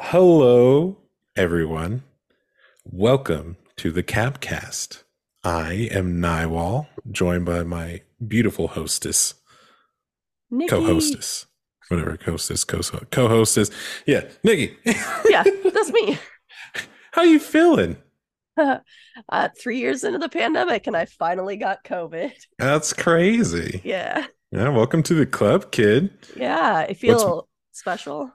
Hello, everyone. Welcome to the Capped Cast. I am Naiwal, joined by my beautiful hostess, Nikki. co-hostess, whatever, co hostess, co- co-hostess. Yeah, Nikki. Yeah, that's me. How you feeling? uh, three years into the pandemic, and I finally got COVID. That's crazy. Yeah, Yeah, welcome to the club, kid. yeah, I feel special.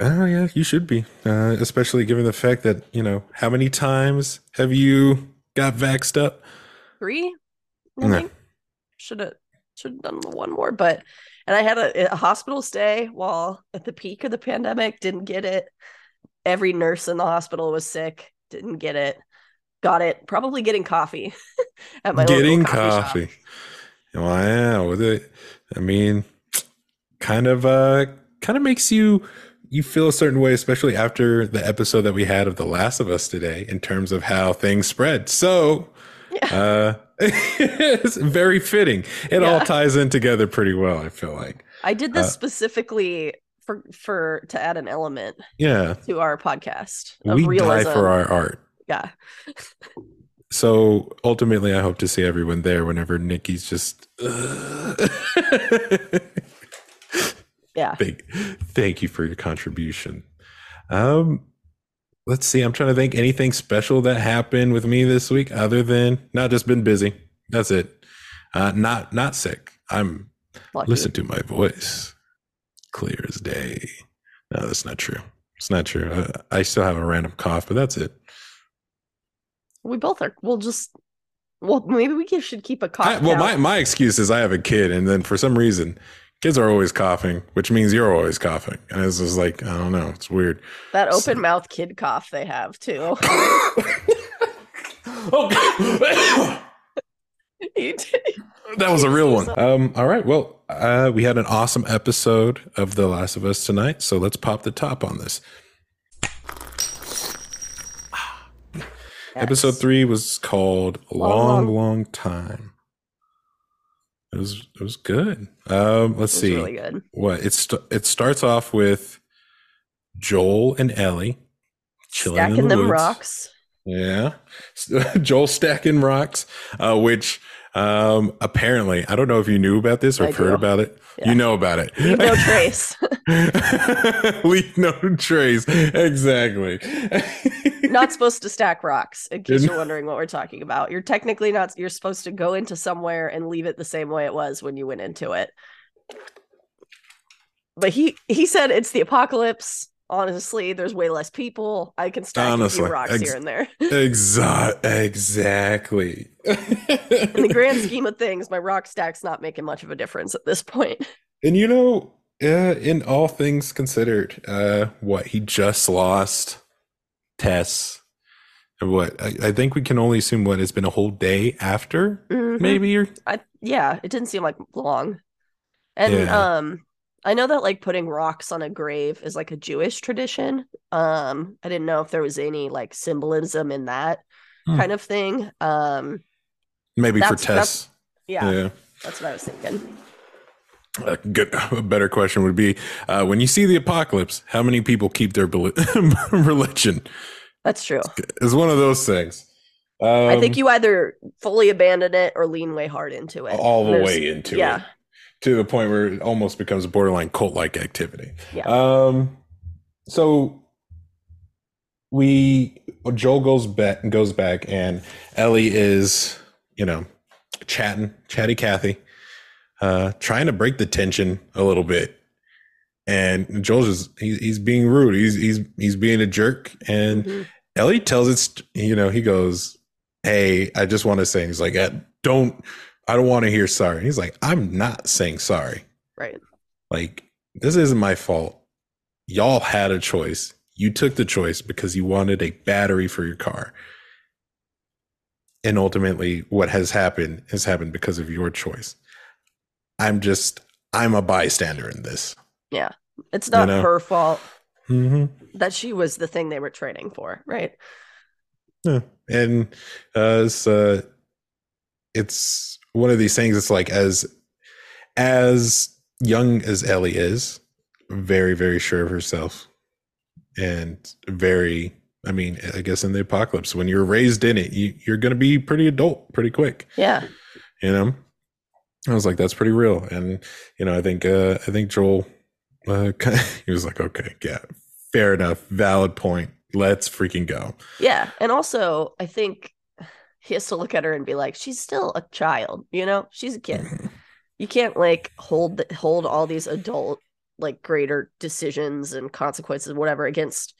Oh yeah, you should be, uh, especially given the fact that you know how many times have you got vaxxed up? Three, I Yeah. think. Should have should have done one more, but and I had a, a hospital stay while at the peak of the pandemic. Didn't get it. Every nurse in the hospital was sick. Didn't get it. Got it. Probably getting coffee at my Getting coffee, shop. coffee. Wow, with it, I mean, kind of, uh, kind of makes you you feel a certain way, especially after the episode that we had of The Last of Us today, in terms of how things spread. So, uh, it's very fitting. It all ties in together pretty well. I feel like, I did this Uh, specifically for for to add an element yeah, to our podcast of we die for our art. yeah. So ultimately, I hope to see everyone there whenever Nikki's just. Yeah. thank, thank you for your contribution. Um, let's see. I'm trying to think anything special that happened with me this week, other than not just been busy. That's it. Uh, not not sick. I'm Lucky. listen to my voice, clear as day. No, that's not true. It's not true. I, I still have a random cough, but that's it. We both are. We'll just. Well, maybe we should keep a cough. I, well, my, my excuse is I have a kid, and then for some reason, kids are always coughing, which means you're always coughing. And it's just like, I don't know. It's weird. that open mouth kid cough they have too. okay. You did- that was a real one. Um, all right. Well, uh, we had an awesome episode of The Last of Us tonight. So let's pop the top on this. Episode three was called Long, Long, Long- Long Time. It was it was good. Um, let's see. really good. what it st- it starts off with Joel and Ellie chilling in Stacking the them woods. rocks. Yeah, Joel stacking rocks, uh, which um, apparently I don't know if you knew about this or I heard do. about it. Yeah. You know about it. Leave no trace. Leave no trace. Exactly. not supposed to stack rocks. In case you're wondering what we're talking about, you're technically not. You're supposed to go into somewhere and leave it the same way it was when you went into it. But he he said it's the apocalypse. Honestly, there's way less people. I can stack a few rocks ex- here and there. Exa- exactly. In the grand scheme of things, my rock stack's not making much of a difference at this point. And you know, uh, in all things considered, uh, what he just lost Tess. And what I, I think we can only assume what it's been a whole day after, Mhm. maybe. Or I yeah, it didn't seem like long. And Yeah. um I know that like putting rocks on a grave is like a Jewish tradition. Um I didn't know if there was any like symbolism in that Hmm. kind of thing. Um maybe for that's- yeah, yeah. that's what I was thinking. A good, a better question would be: uh, When you see the apocalypse, how many people keep their bel- religion? That's true. It's one of those things. Um, I think you either fully abandon it or lean way hard into it. all the There's- way into yeah. it to the point where it almost becomes a borderline cult-like activity. Yeah. Um. So we Joel goes back goes back, and Ellie is you know chatting, chatty Kathy, uh, trying to break the tension a little bit. And Joel's just he, he's being rude. He's he's he's being a jerk, and Mhm. Ellie tells it. You know, he goes, Hey, I just want to say, and he's like, "Uh, Don't, I don't want to hear sorry. He's like, I'm not saying sorry. Right. Like, this isn't my fault. Y'all had a choice. You took the choice because you wanted a battery for your car. And ultimately, what has happened has happened because of your choice. I'm just, I'm a bystander in this. Yeah. It's not know. her fault Mm-hmm. that she was the thing they were training for, right? Yeah. And uh, it's, uh, it's one of these things. It's like as as young as Ellie is, very very sure of herself, and very. I mean, I guess in the apocalypse, when you're raised in it, you, you're going to be pretty adult pretty quick. Yeah. You know, I was like, that's pretty real, and you know, I think uh, I think Joel, uh, he was like, okay, yeah, fair enough, valid point. Let's freaking go. Yeah. And also, I think he has to look at her and be like, she's still a child, you know? She's a kid. Mhm. You can't like hold hold all these adult like greater decisions and consequences whatever against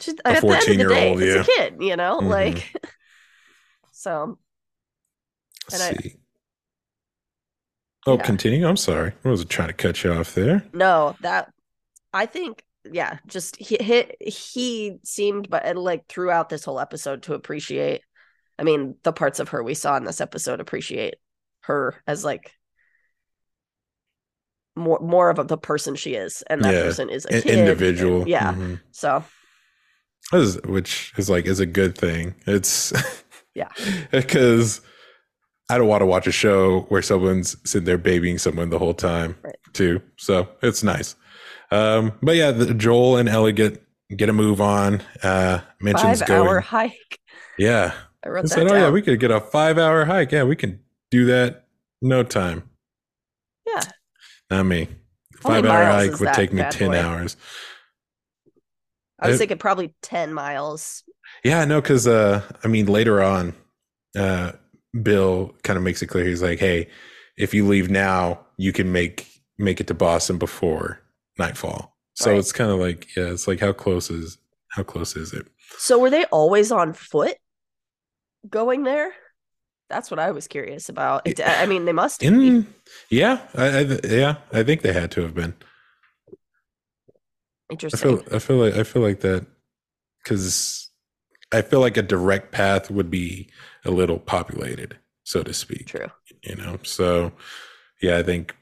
just A at the end of the day, 14-year-old, it's yeah. a kid, you know? Mhm. Like so Let's And I- see. Oh, Yeah. continue. I'm sorry. I wasn't trying to cut you off there. no, that I think yeah, just he he, he seemed but like throughout this whole episode to appreciate I mean, the parts of her we saw in this episode appreciate her as like more more of a, the person she is, and that Yeah, person is a An kid, individual. and- yeah. Mhm. So is- which is like is a good thing. It's Yeah. because I don't want to watch a show where someone's sitting there babying someone the whole time Right. too. So it's nice. Um, but yeah, the, Joel and Ellie get get a move on. Uh, mentions five going. hour hike. Yeah, I I wrote that said, oh yeah, we could get a five hour hike. Yeah, we can do that no time. yeah, Not me. Five hour hike would take me ten boy? hours. I was It- thinking probably ten miles. Yeah, no, because uh, I mean, later on, uh, Bill kind of makes it clear. He's like, "Hey, if you leave now, you can make make it to Boston before nightfall." So Right. it's kind of like, yeah, it's like how close is how close is it? So were they always on foot going there? That's what I was curious about. It, I mean, they must be. Yeah, I, I yeah, I think they had to have been. I Interesting. feel I feel like I feel like that because I feel like a direct path would be a little populated, so to speak. True. you know? So yeah i think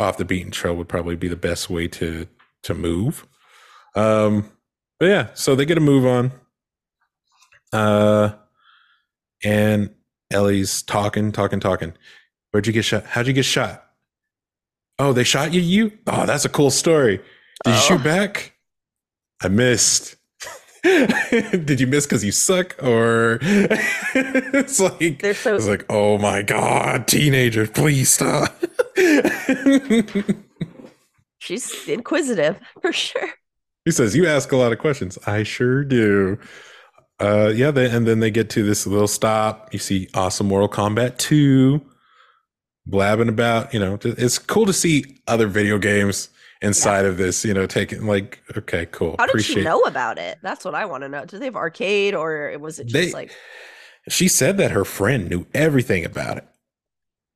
off the beaten trail would probably be the best way to to move. Um but yeah so they get a move on. Uh and ellie's talking talking talking. Where'd you get shot? How'd you get shot? Oh they shot you? You? Oh that's a cool story. Did you Oh. shoot back? I missed did you miss because you suck or it's like They're so it's like, oh my god, teenager, please stop. she's inquisitive for sure. he says, You ask a lot of questions. I sure do. Uh yeah, they, and then they get to this little stop. You see awesome Mortal Kombat 2 blabbing about, you know, it's cool to see other video games inside of this, you know, taking like, okay, cool. How did Appreciate she know about it? That's what I want to know. Do they have arcade or was it just They- like She said that her friend knew everything about it.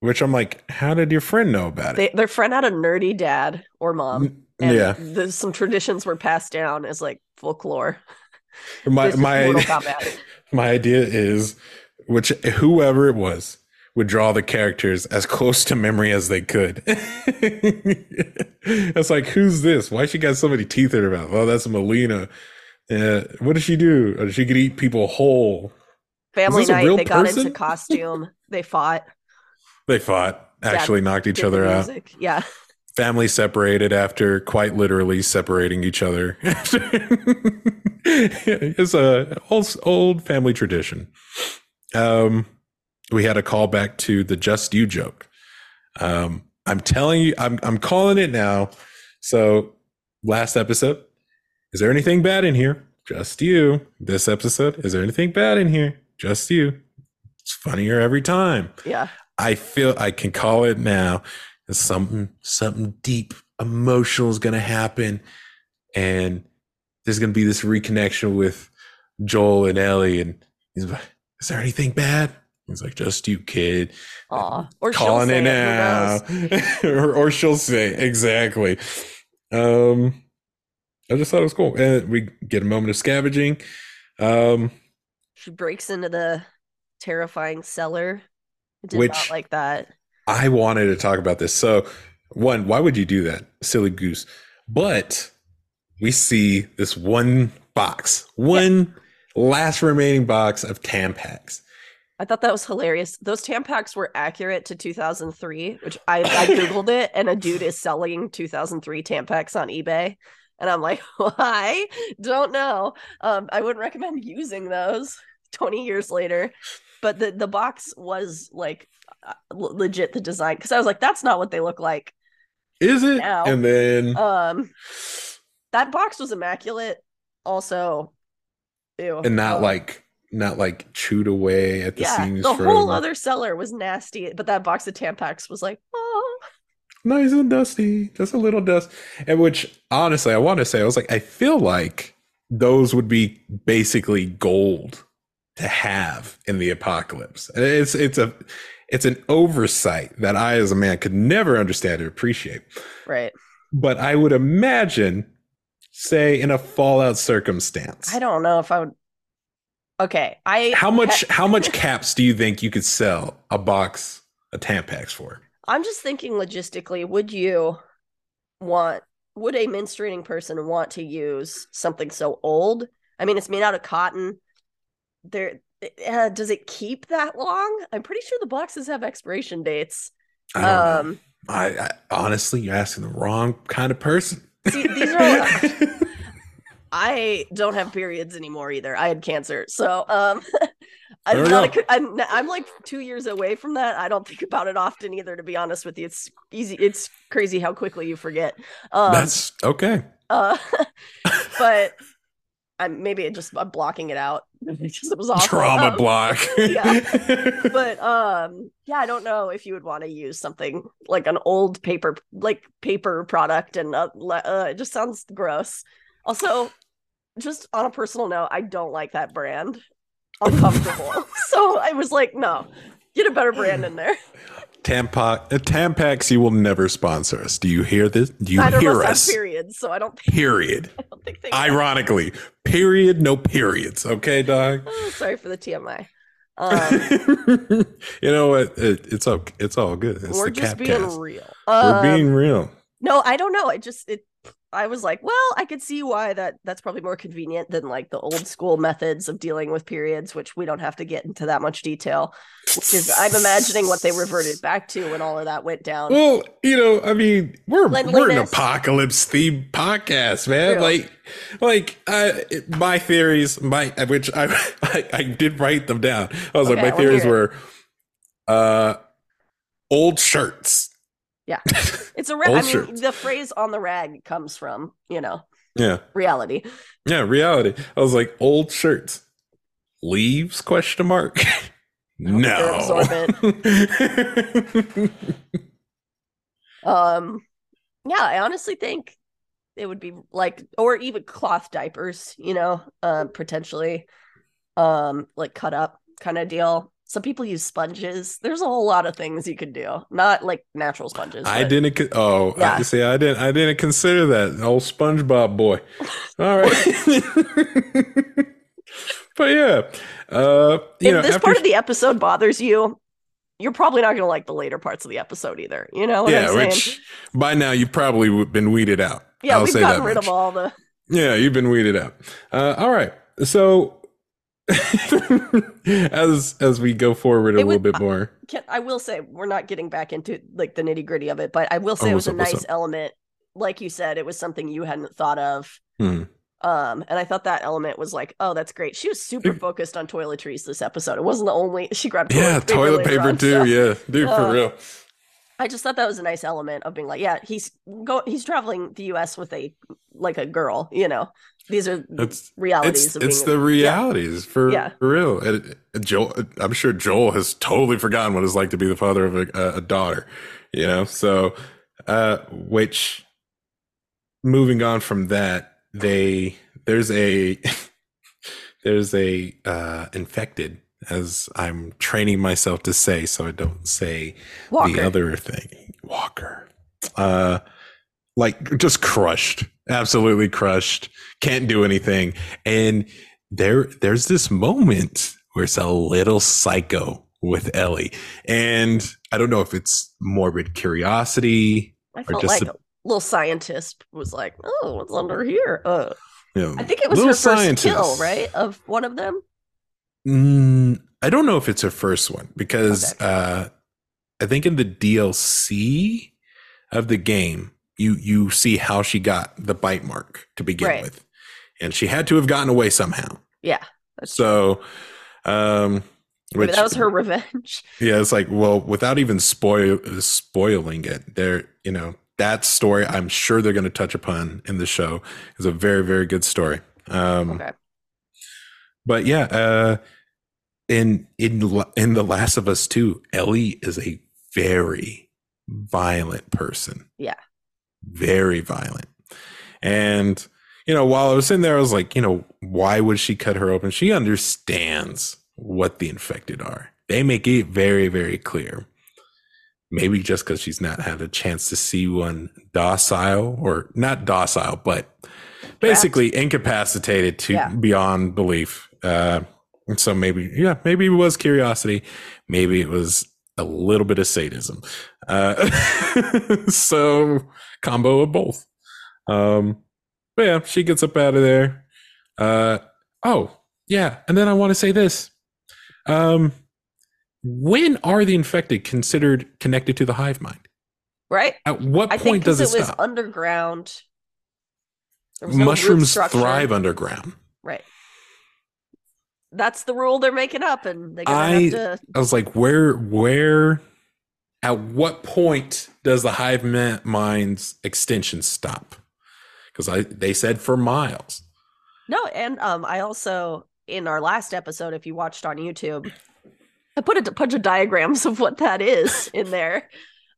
Which I'm like, how did your friend know about it? they, their friend had a nerdy dad or mom? And yeah. the, some traditions were passed down as like folklore. My my my idea is which whoever it was would draw the characters as close to memory as they could. it's like, who's this? Why she got so many teeth in her mouth? Oh, that's Mileena. Uh, what does she do? Oh, she could eat people whole. Family night, they got into costume. They fought. They fought, Dad actually knocked each other out. Yeah. Family separated after quite literally separating each other. it's a old, old family tradition. Um, we had a callback to the "Just You" joke. Um, I'm telling you, I'm I'm calling it now. So, last episode, is there anything bad in here? Just you. This episode, is there anything bad in here? Just you. It's funnier every time. Yeah. I feel I can call it now. Something something deep emotional is gonna happen, and there's gonna be this reconnection with Joel and Ellie. And he's like, "Is there anything bad?" He's like, "Just you, kid." Aw. Or she'll calling say it now, or, or she'll say exactly. Um, I just thought it was cool, and we get a moment of scavenging. Um, She breaks into the terrifying cellar. Did Which- not like that. I wanted to talk about this. So, one, why would you do that? Silly goose. But we see this one box, one last remaining box of Tampax. I thought that was hilarious. Those Tampax were accurate to 2003, which I, I googled it, and a dude is selling 2003 Tampax on eBay, And I'm like, why? Don't know. Um, I wouldn't recommend using those 20 years later. But the, the box was like uh, legit the design because I was like, that's not what they look like. Is it? Now. And then Um, that box was immaculate. Also, ew. and not Um, like not like chewed away at the yeah, seams the whole other cellar was nasty, but that box of Tampax was like, oh, nice and dusty. Just a little dust. And which honestly, I want to say, I was like, I feel like those would be basically gold to have in the apocalypse. It's it's a it's an oversight that I as a man could never understand or appreciate. right. But I would imagine, say, in a fallout circumstance. I don't know if I would. Okay, I How much how much caps do you think you could sell a box of Tampax for? I'm just thinking logistically, would you want would a menstruating person want to use something so old? I mean, it's made out of cotton. There uh, does it keep that long? I'm pretty sure the boxes have expiration dates. I. Um I, I honestly, you're asking the wrong kind of person. See, these are I don't have periods anymore either. I had cancer. So, um I'm not a, I'm I'm like 2 years away from that. I don't think about it often either to be honest with you. It's easy it's crazy how quickly you forget. Um That's okay. Uh, but I'm maybe it just I'm blocking it out because it was awful. Trauma Um, block. yeah. But um, yeah, I don't know if you would want to use something like an old paper, like paper product, and uh, uh, it just sounds gross. Also, just on a personal note, I don't like that brand. Uncomfortable. so I was like, no, get a better brand in there. Tampax, uh, Tampax, you will never sponsor us. Do you hear this? Do you Neither hear us periods, so I don't think Period. I don't think they. Ironically, period, no periods. Okay, dog. Oh, sorry for the TMI. Um, you know what? It, it's okay. It's all good. It's we're the just being real. We're Um, being real. No, I don't know. I just it I was like, well, I could see why that that's probably more convenient than like the old school methods of dealing with periods, which we don't have to get into that much detail. Which is I'm imagining what they reverted back to when all of that went down. Well, you know, I mean, we're we're an apocalypse themed podcast, man. True. Like, like uh, my theories, my which I, I I did write them down. I was Okay, like, my theories were, uh, old shirts. It's a ra- I mean, the phrase on the rag comes from, you know, Yeah, reality. yeah, reality. I was like, old shirts, leaves? Question mark. no. Um yeah, I honestly think it would be like or even cloth diapers, you know, um potentially um like cut up kind of deal. Some people use sponges. There's a whole lot of things you could do. Not like natural sponges. I but- didn't. con- Oh, Yeah. I see. I didn't. I didn't consider that old SpongeBob boy. All right, but yeah, uh, if know, this after, part of the episode bothers you, you're probably not going to like the later parts of the episode either. You know what yeah, I'm saying? which by now you've probably been weeded out. yeah, I'll we've gotten rid much. of all the. Yeah, you've been weeded out. Uh, all right, so as as we go forward a It little would- bit more, I will say we're not getting back into like the nitty gritty of it, but I will say Oh, it was a up, what's nice element. Like you said, it was something you hadn't thought of. Hmm. Um, and I thought that element was like, oh, that's great. She was super focused on toiletries this episode. It wasn't the only she grabbed. yeah, paper toilet paper on, too. so- Yeah, dude, Uh, for real. I just thought that was a nice element of being like, yeah, he's go he's traveling the U.S. with a like a girl. You know, these are It's realities it's it's the realities for, Yeah. for real. And, and Joel, I'm sure Joel has totally forgotten what it's like to be the father of a, a daughter. You know, so uh, which moving on from that, they there's a there's a uh, infected as I'm training myself to say, so I don't say Walker. the other thing walker uh like just crushed absolutely crushed can't do anything and there there's this moment where it's a little psycho with ellie and i don't know if it's morbid curiosity I felt just like a- a little scientist was like, oh, what's under here? Uh, know I think it was little her first kill, right? Of one of them. Mm, I don't know if it's her first one because Okay. uh, I think in the DLC of the game, you you see how she got the bite mark to begin Right. with, and she had to have gotten away somehow. Yeah. So, um, which that was her revenge. yeah, it's like well, without even spoil spoiling it, there you know that story. I'm sure they're going to touch upon in the show is a very very good story. Um, Okay. But yeah, uh, in in in The Last of Us too, Ellie is a very violent person. Yeah. Very violent. And you know, while I was in there, I was like, you know, why would she cut her open? She understands what the infected are. They make it very very clear. Maybe just because she's not had a chance to see one docile or not docile, but basically incapacitated to Yeah. beyond belief. Uh, so maybe, yeah, maybe it was curiosity. Maybe it was a little bit of sadism. Uh, so combo of both. Um, but yeah, she gets up out of there. Uh, oh yeah. And then I want to say this. Um, when are the infected considered connected to the hive mind? Right? At what I point does it it was stop? underground. there was no Mushrooms thrive underground. Right. That's the rule they're making up, and gonna I- have to. I was like, where, where, at what point does the hive mind's extension stop? Because I they said for miles. No, and um, I also in our last episode, if you watched on YouTube, I put a bunch of diagrams of what that is in there.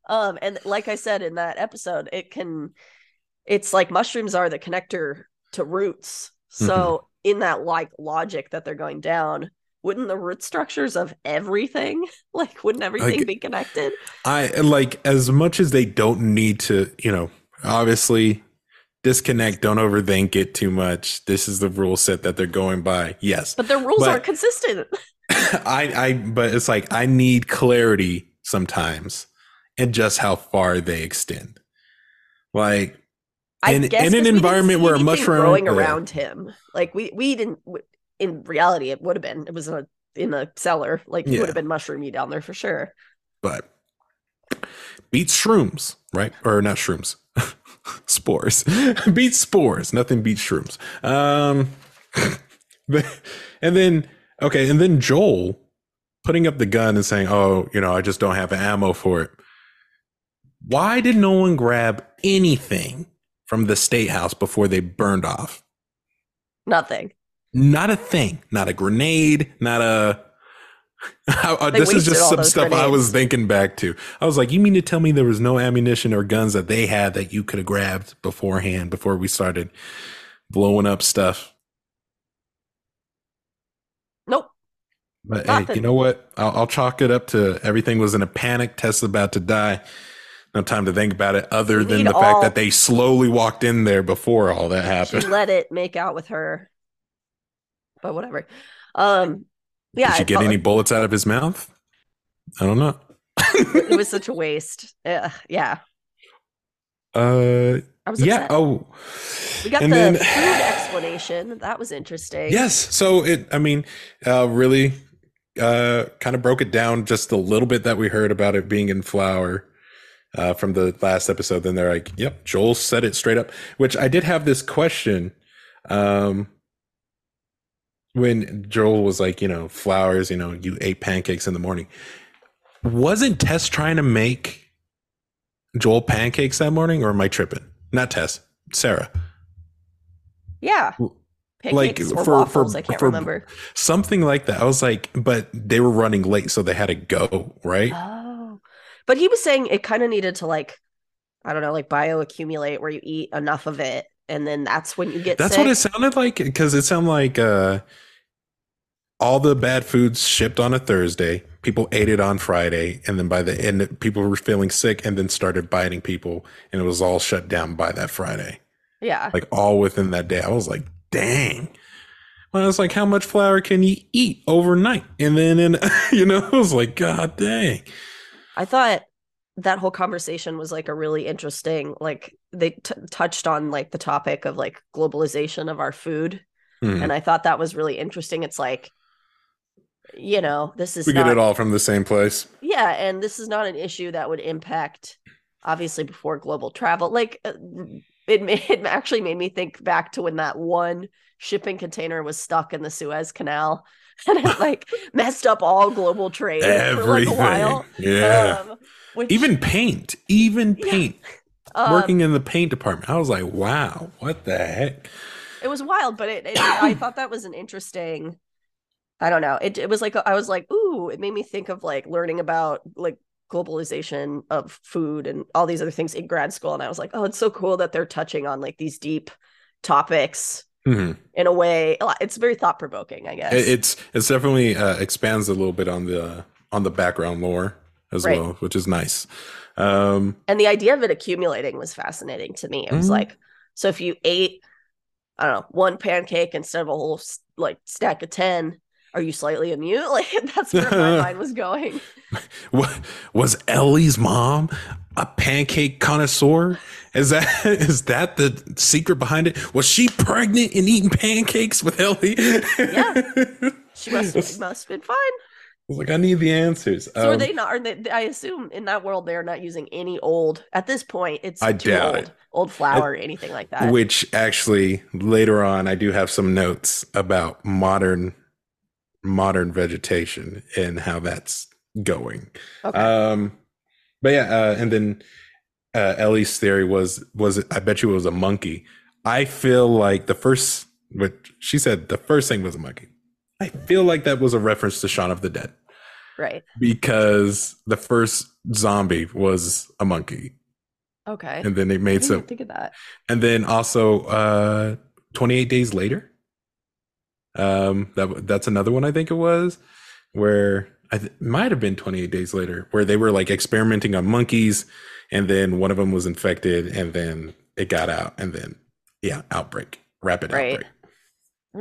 Um, and like I said in that episode, it can, it's like mushrooms are the connector to roots. So in that like logic that they're going down, wouldn't the root structures of everything like wouldn't everything Like- be connected? I like as much as they don't need to, you know, obviously disconnect, don't overthink it too much. This is the rule set that they're going by. Yes. But their rules But- aren't consistent. I I but it's like I need clarity sometimes and just how far they extend. Like I in, guess in an environment where a mushroom growing yeah. around him, like we we didn't. In reality, it would have been. It was in a in a cellar. Like it Yeah. would have been mushroomy down there for sure. but beats shrooms, right? Or not shrooms, spores. beats spores. Nothing beats shrooms. Um, but- and then okay, and then Joel putting up the gun and saying, "Oh, you know, I just don't have ammo for it." Why did no one grab anything from the state house before they burned off? Nothing. Not a thing. Not a grenade. Not a. This is just some stuff I was thinking back to. I was like, you mean to tell me there was no ammunition or guns that they had that you could have grabbed beforehand before we started blowing up stuff? Nope. But hey, you know what? I'll, I'll chalk it up to everything was in a panic. Tess about to die. No time to think about it other than the fact that they slowly walked in there before all that She happened. let it make out with her. But whatever. Um. Yeah. Did she get any bullets out of his mouth? I don't know. it was such a waste. Ugh, yeah. uh, yeah. Oh, we got and the then- food explanation. That was interesting. Yes. So it, I mean, uh, really uh, kind of broke it down just a little bit that we heard about it being in flour uh, from the last episode. Then they're like, yep, Joel said it straight up, which I did have this question. Um, when Joel was like, you know, flowers, you know, you ate pancakes in the morning. Wasn't Tess trying to make Joel pancakes that morning, or am I tripping? Not Tess, Sarah. Yeah. Like, Pancakes or for- waffles. for- I can't for- remember. something like that. I was like, but they were running late, so they had to go, right? Oh, but he was saying it kind of needed to like, I don't know, like bioaccumulate where you eat enough of it, and then that's when you get. That's sick. what it sounded like because it sounded like uh, all the bad foods shipped on a Thursday. People ate it on Friday, and then by the end, people were feeling sick, and then started biting people, and it was all shut down by that Friday, Yeah, like all within that day. I was like, dang. Well, I was like, how much flour can you eat overnight? And then, and you know, I was like, God dang. I thought that whole conversation was like a really interesting. Like they t- touched on like the topic of like globalization of our food, Hmm. and I thought that was really interesting. It's like, you know, this is we not get it all from the same place. Yeah, and this is not an issue that would impact obviously before global travel. Like uh, it, it actually made me think back to when that one shipping container was stuck in the Suez Canal and it like messed up all global trade Everything. for like a while. Yeah. Um, which, even paint, even Yeah. paint. um, Working in the paint department, I was like, "Wow, what the heck?" it was wild, but it, it I thought that was an interesting. I don't know. It it was like I was like, ooh, it made me think of like learning about like globalization of food and all these other things in grad school, and I was like, oh, it's so cool that they're touching on like these deep topics Mhm. in a way. It's very thought provoking, I guess. It's it's definitely uh, expands a little bit on the on the background lore as Right. well, which is nice. Um, and the idea of it accumulating was fascinating to me. It was Mhm. like, so if you ate, I don't know, one pancake instead of a whole like stack of ten, are you slightly immune? Like that's where my mind was going. what was Ellie's mom a pancake connoisseur? Is that is that the secret behind it? Was she pregnant and eating pancakes with Ellie? Yeah. She must have, must been fine. I was like, I need the answers. So are Um, they not? Are they? I assume in that world they're not using any old. At this point, it's I too doubt old, it. old flour, or anything like that. Which actually later on, I do have some notes about modern modern vegetation and how that's going. okay. Um, but yeah, uh, and then uh, Ellie's theory was was I bet you it was a monkey. I feel like the first, what she said the first thing was a monkey. I feel like that was a reference to Shaun of the Dead right. because the first zombie was a monkey, Okay. and then they made some, think of that. and then also uh, twenty eight days later. Um, that that's another one I think it was where I th- might have been 28 days later where they were like experimenting on monkeys and then one of them was infected and then it got out and then yeah outbreak rapid Right. outbreak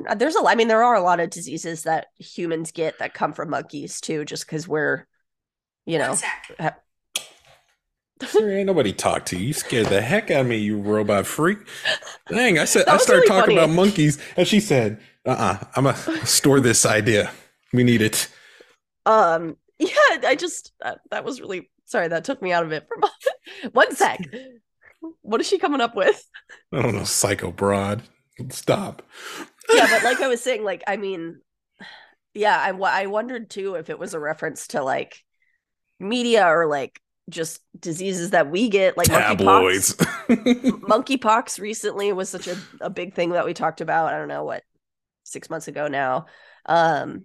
Uh, There's a. I mean, there are a lot of diseases that humans get that come from monkeys too, just because we're, you know, ha- Sir, ain't nobody talk to you. You scared the heck out of me, you robot freak. Dang, I said I was started really talking funny. about monkeys and she said, uh-uh, I'm gonna store this idea. We need it. Um, yeah. I just that, that was really sorry. That took me out of it for one sec. What is she coming up with? I don't know, psycho broad. Stop. yeah but like i was saying like i mean yeah I, I wondered too if it was a reference to like media or like just diseases that we get like tabloids. monkeypox monkeypox recently was such a, a big thing that we talked about i don't know what six months ago now um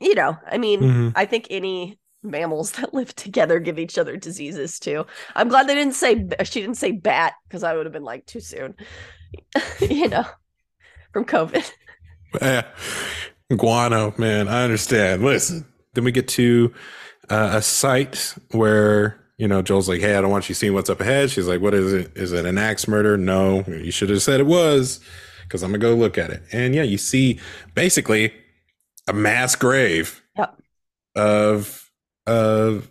you know i mean Mhm. i think any mammals that live together give each other diseases too i'm glad they didn't say she didn't say bat because i would have been like too soon you know from covid Yeah. Guano, man, I understand. Listen, then we get to uh, a site where, you know, Joel's like, hey, I don't want you seeing what's up ahead. She's like, what is it? Is it an axe murder? No, you should have said it was because I'm to go look at it. And yeah, you see basically a mass grave Yep. of, of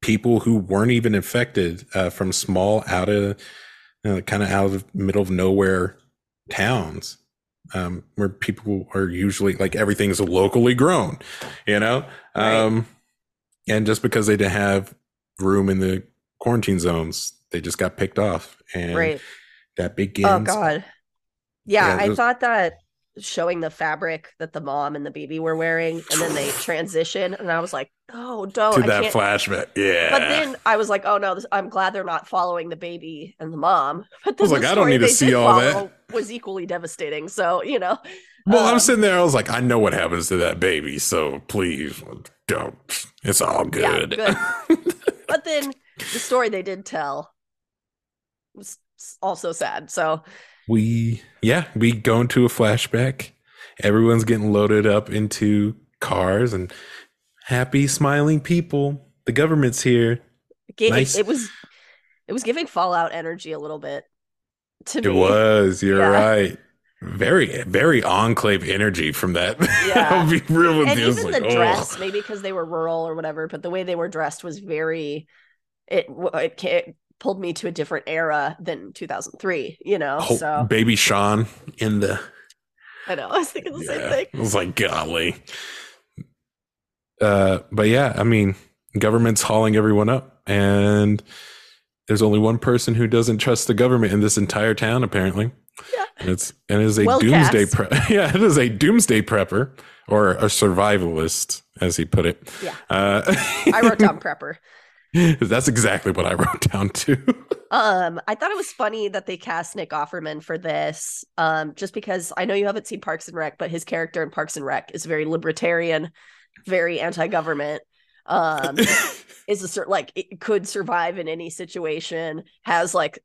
people who weren't even infected uh, from small, out of, uh, kind of out of middle of nowhere towns um, where people are usually like everything's locally grown, you know? Right. Um, and just because they didn't have room in the quarantine zones, they just got picked off. And right that begins. Oh God. Yeah, Yeah, I thought that showing the fabric that the mom and the baby were wearing, and then they transition, and I was like, oh, don't. to I that can't. flashback. Yeah. But then I was like, oh no, this, I'm glad they're not following the baby and the mom. But then was like, I don't need to see all that. Was equally devastating. So you know. well, I'm um, sitting there, I was like, I know what happens to that baby, so please don't. It's all Yeah, good. But then the story they did tell was also sad. So we yeah we go into a flashback everyone's getting loaded up into cars and happy smiling people the government's here it, Nice. it was it was giving Fallout energy a little bit. To do. it me. was you're Yeah. right very very enclave energy from that Yeah. i'll be real with and you even like, the oh. dress maybe because they were rural or whatever but the way they were dressed was very it it, ca- pulled me to a different era than 2003 you know Oh, so baby sean in the i know i was thinking the same thing I was like, golly. Uh, but yeah, I mean, government's hauling everyone up, and there's only one person who doesn't trust the government in this entire town, apparently. Yeah. And it's and it is a Well doomsday pre- yeah, it is a doomsday prepper or a survivalist, as he put it. Yeah. Uh, I wrote down prepper. that's exactly what I wrote down too. Um, I thought it was funny that they cast Nick Offerman for this. Um, just because I know you haven't seen Parks and Rec, but his character in Parks and Rec is very libertarian, very anti-government. Um, is a sort like it could survive in any situation. Has like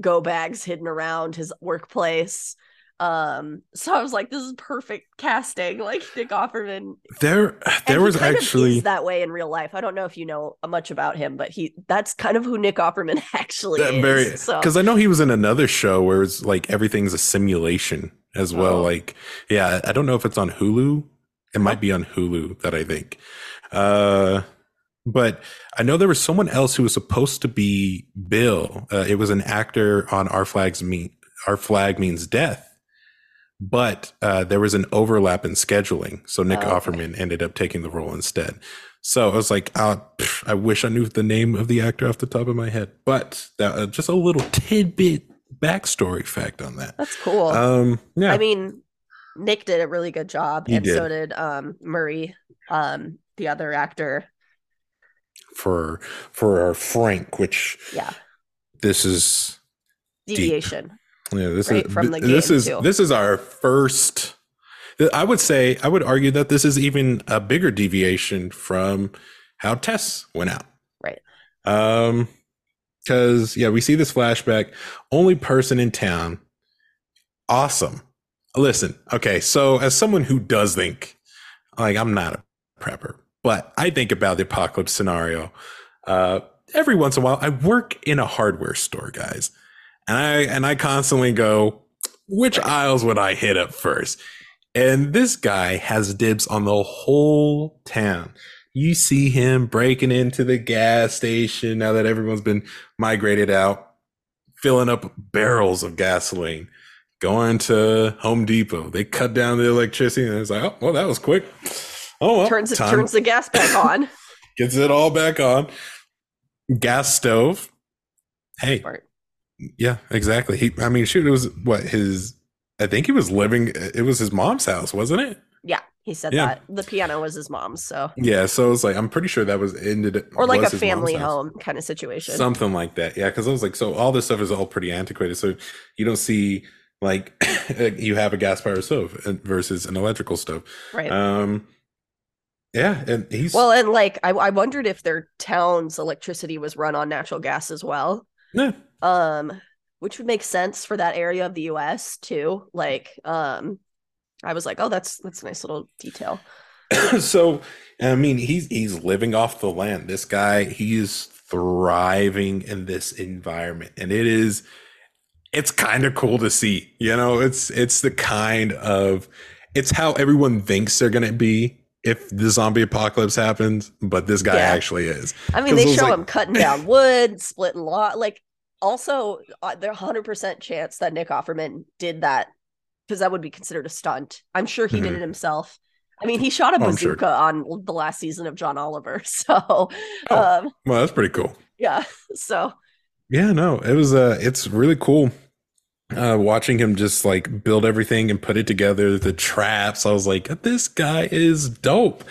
go bags hidden around his workplace. Um, so I was like, this is perfect casting. Like Nick Offerman there there he was actually that way in real life. I don't know if you know much about him, but he that's kind of who Nick Offerman actually that is. very so because I know he was in another show where it's like everything's a simulation as well. Oh. Like, yeah, I don't know if it's on Hulu. It might be on Hulu that I think. Uh, but I know there was someone else who was supposed to be Bill. Uh, it was an actor on Our Flag's mean Our Flag Means Death, but uh, there was an overlap in scheduling, so Nick Oh, okay. Offerman ended up taking the role instead. So I was like, uh, pff, I wish I knew the name of the actor off the top of my head, but that, uh, just a little tidbit backstory fact on that. that's cool. Um, yeah, I mean, Nick did a really good job, He and did. so did um Murray, um, the other actor. for for our Frank, which Yeah, this is deviation. Yeah, this Right, is from the this is too. this is our first. I would say I would argue that this is even a bigger deviation from how Tess went out. Right. Um, because yeah, we see this flashback. Only person in town. Awesome. Listen, okay. So as someone who does think, like, I'm not a prepper, but I think about the apocalypse scenario. Uh, every once in a while, I work in a hardware store, guys, and I and I constantly go, which aisles would I hit up first? And this guy has dibs on the whole town. You see him breaking into the gas station now that everyone's been migrated out, filling up barrels of gasoline, going to Home Depot. They cut down the electricity, and it's like, oh, well, that was quick. Oh, well, turns time- turns the gas back on. gets it all back on. Gas stove. Hey, Smart. Yeah, exactly. He, I mean, shoot, it was what his. I think he was living. It was his mom's house, wasn't it? Yeah, he said Yeah. that the piano was his mom's, so Yeah. So it's like I'm pretty sure that was ended. or like a family house. home kind of situation. something like that. Yeah, because I was like, so all this stuff is all pretty antiquated. So you don't see like you have a gas powered stove versus an electrical stove. right. Um, yeah, and he's well, and like I, I wondered if their town's electricity was run on natural gas as well. yeah, um which would make sense for that area of the US too like um I was like oh that's that's a nice little detail so I mean he's he's living off the land. This guy he is thriving in this environment, and it is it's kind of cool to see. You know, it's it's the kind of it's how everyone thinks they're gonna be if the zombie apocalypse happens, but this guy Yeah. actually is. I mean, they show like- him cutting down wood splitting lot like also uh, there's a 100% chance that Nick Offerman did that because that would be considered a stunt I'm sure he did Mhm. it himself I mean he shot a Oh, I'm sure. bazooka on the last season of John Oliver so Oh. um Well, that's pretty cool. yeah so Yeah, no, it was uh it's really cool uh watching him just like build everything and put it together, the traps. I was like, this guy is dope.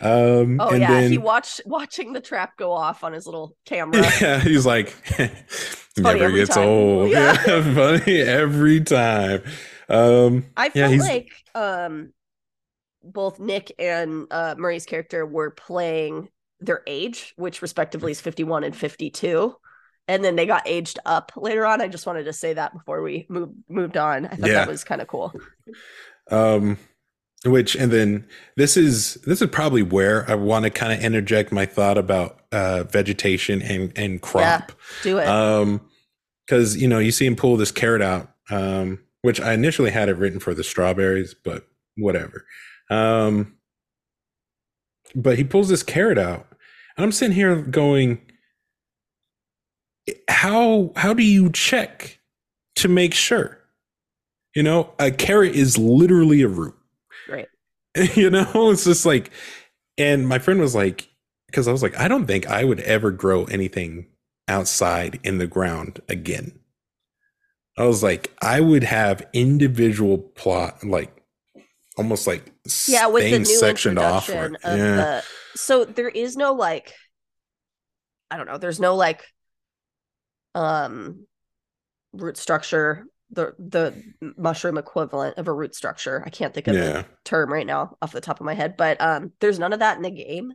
Um oh yeah then he watched watching the trap go off on his little camera yeah, he's like never every gets time. old. Yeah. Yeah, funny every time. Um I Yeah, felt he's- like um both Nick and uh Murray's character were playing their age, which respectively is 51 and 52. And then they got aged up later on. I just wanted to say that before we moved moved on. I thought Yeah. that was kind of cool. um which and then this is this is probably where I want to kind of interject my thought about uh vegetation and and crop. Do it. um because you know you see him pull this carrot out um which i initially had it written for the strawberries but whatever um but he pulls this carrot out and i'm sitting here going how how do you check to make sure you know a carrot is literally a root. you know it's just like and my friend was like because i was like i don't think i would ever grow anything outside in the ground again. I was like, I would have individual plot, like almost like yeah, with the new sectioned off. introduction of Yeah. the so there is no like I don't know, there's no like um root structure, the the mushroom equivalent of a root structure. I can't think of the term right now off the top of my head, but um there's none of that in the game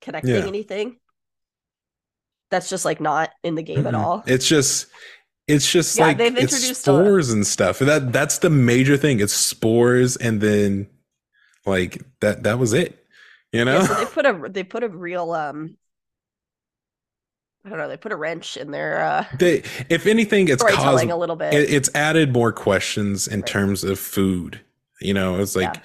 connecting Yeah. anything. That's just like not in the game at Mhm. all. It's just it's just Yeah, like they've it's introduced a- spores and stuff. That that's the major thing. It's spores and then like that that was it. You know? Yeah, so they put a they put a real um I don't know, they put a wrench in their uh they if anything it's caused a little bit. it, it's added more questions in Right. terms of food. You know, it's like Yeah.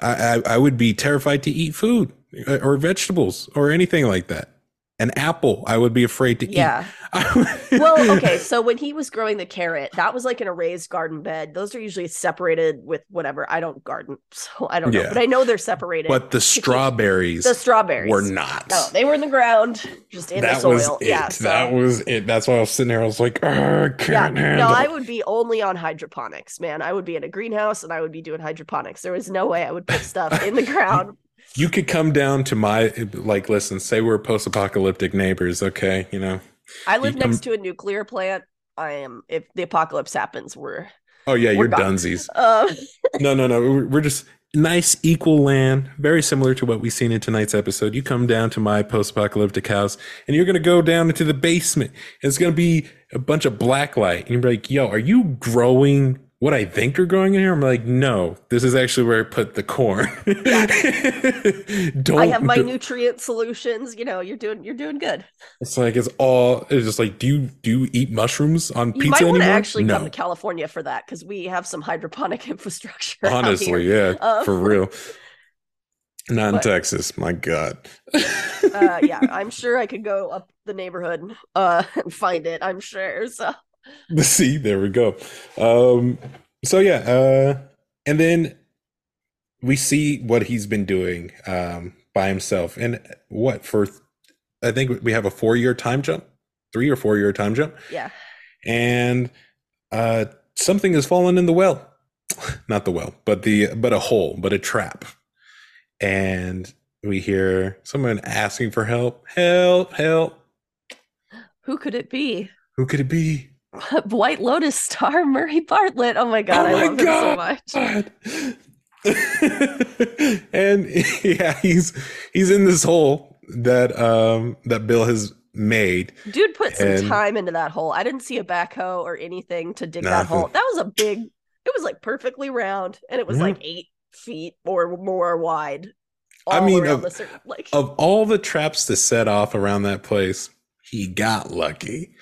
I, I I would be terrified to eat food uh, or vegetables or anything like that. An apple, I would be afraid to yeah. eat. well, okay, so when he was growing the carrot, that was like in a raised garden bed. Those are usually separated with whatever. I don't garden, so I don't know, Yeah. but I know they're separated. but the strawberries the strawberries were not. No, they were in the ground, just in the that soil. was it. Yeah, so, That was it. That's why I was sitting there. I was like, "Ugh, I yeah. can't No. I would be only on hydroponics, man. I would be in a greenhouse and I would be doing hydroponics. There was no way I would put stuff in the ground. You could come down to my like. Listen, say we're post-apocalyptic neighbors. Okay, you know. I live come- next to a nuclear plant. I am. If the apocalypse happens, we're. Oh yeah, We're you're gone. dunsies. Uh, No, no, no. We're, we're just nice, equal land, very similar to what we've seen in tonight's episode. You come down to my post-apocalyptic house, and you're gonna go down into the basement. And it's gonna be a bunch of black light, and you're like, "Yo, are you growing what I think you're growing in here?" I'm like, "No, this is actually where I put the corn." don't. I have my don't- nutrient solutions. You know, you're doing. You're doing good. It's like it's all. It's just like, do you do you eat mushrooms on You pizza might want to anymore? actually no. come to California for that because we have some hydroponic infrastructure. Honestly, yeah, Um, for real. Not in but- Texas. My God. uh, yeah, I'm sure I could go up the neighborhood uh, and find it. I'm sure. So See, there we go. Um, so yeah, uh, and then we see what he's been doing um, by himself, and what for? I think we have a four-year time jump, three or four-year time jump, yeah, and uh, something has fallen in the well, not the well, but the but a hole, but a trap, and we hear someone asking for help, help, help. who could it be? Who could it be? White Lotus star Murray Bartlett. Oh my god, Oh I my love him so much. And yeah, he's he's in this hole that um that Bill has made. Dude put some time into that hole. I didn't see a backhoe or anything to dig that hole. That was a big. It was like perfectly round, and it was Mhm. like eight feet or more wide. I mean, of- cir- like Of all the traps to set off around that place, he got lucky.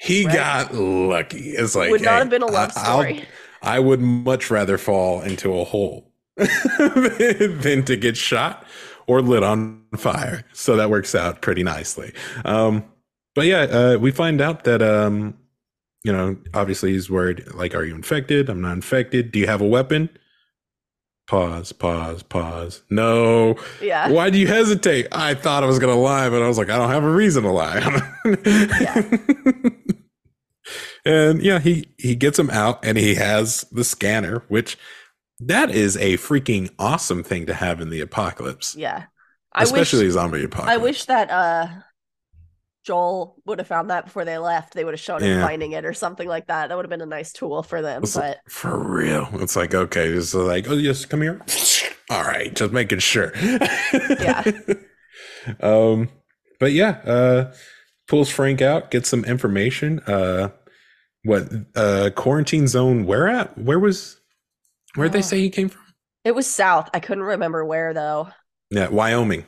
He Right. got lucky. It's like would not hey, have been a love I- I'll- story. I would much rather fall into a hole than to get shot or lit on fire. So that works out pretty nicely. Um, but yeah, uh, we find out that, um, you know, obviously he's worried, like, are you infected? I'm not infected. Do you have a weapon? Pause, pause, pause. No. yeah, Why do you hesitate? I thought I was going to lie, but I was like, I don't have a reason to lie. and yeah, he he gets him out and he has the scanner, which that is a freaking awesome thing to have in the apocalypse. yeah. I wish zombie apocalypse. I wish that uh Joel would have found that before they left. They would have shown him Yeah. finding it or something like that. That would have been a nice tool for them. It's But for real. It's like, okay, it's like, oh yes, come here. All right, just making sure. Yeah. um, but yeah, uh pulls Frank out, gets some information. Uh what uh quarantine zone where at? Where was where'd they Oh. say he came from? it was south. I couldn't remember where though. Yeah, Wyoming.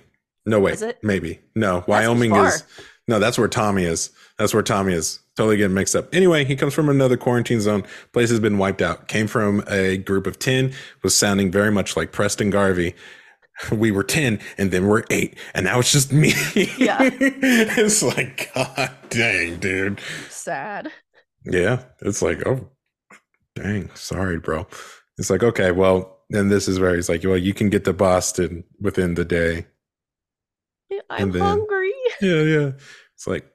No wait, it? maybe. No, That's Wyoming is no, that's where Tommy is. That's where Tommy is. Totally getting mixed up. Anyway, he comes from another quarantine zone. Place has been wiped out. Came from a group of 10, was sounding very much like Preston Garvey. We were 10 and then we're 8 and now it's just me. Yeah. it's like god dang, dude. Sad. Yeah, it's like, oh, dang, sorry, bro. It's like, okay, well, and this is where he's like, well, you can get to Boston within the day. I'm then- hungry. Yeah, yeah. It's like,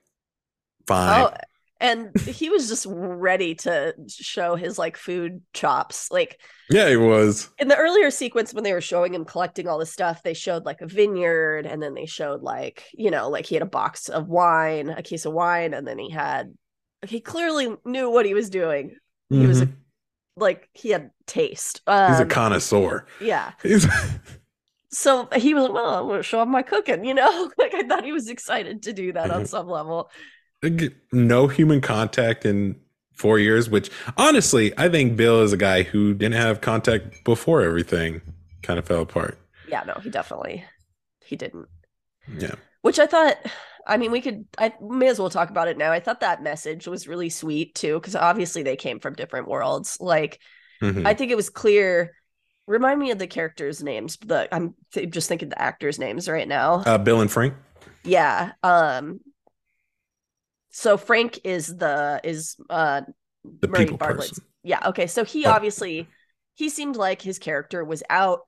fine. Oh, and he was just ready to show his like food chops. Like yeah, he was. in the earlier sequence when they were showing him collecting all the stuff, they showed like a vineyard, and then they showed like you know like he had a box of wine, a case of wine, and then he had he clearly knew what he was doing. He was a, Mhm. like he had taste. Um, He's a connoisseur. yeah. He's So he was like, well, I'm gonna show off my cooking, you know? like I thought he was excited to do that on Mhm. some level. no human contact in four years, which honestly, I think Bill is a guy who didn't have contact before everything kind of fell apart. Yeah, no, he definitely he didn't. Yeah. Which I thought I mean we could I may as well talk about it now. I thought that message was really sweet too, because obviously they came from different worlds. Like Mhm. I think it was clear. Remind me of the characters' names. The I'm th- just thinking the actors' names right now. uh, Bill and Frank. yeah. Um. So Frank is the is uh The Murray people Bartlett's. person. Yeah. Okay. So he Oh. obviously he seemed like his character was out.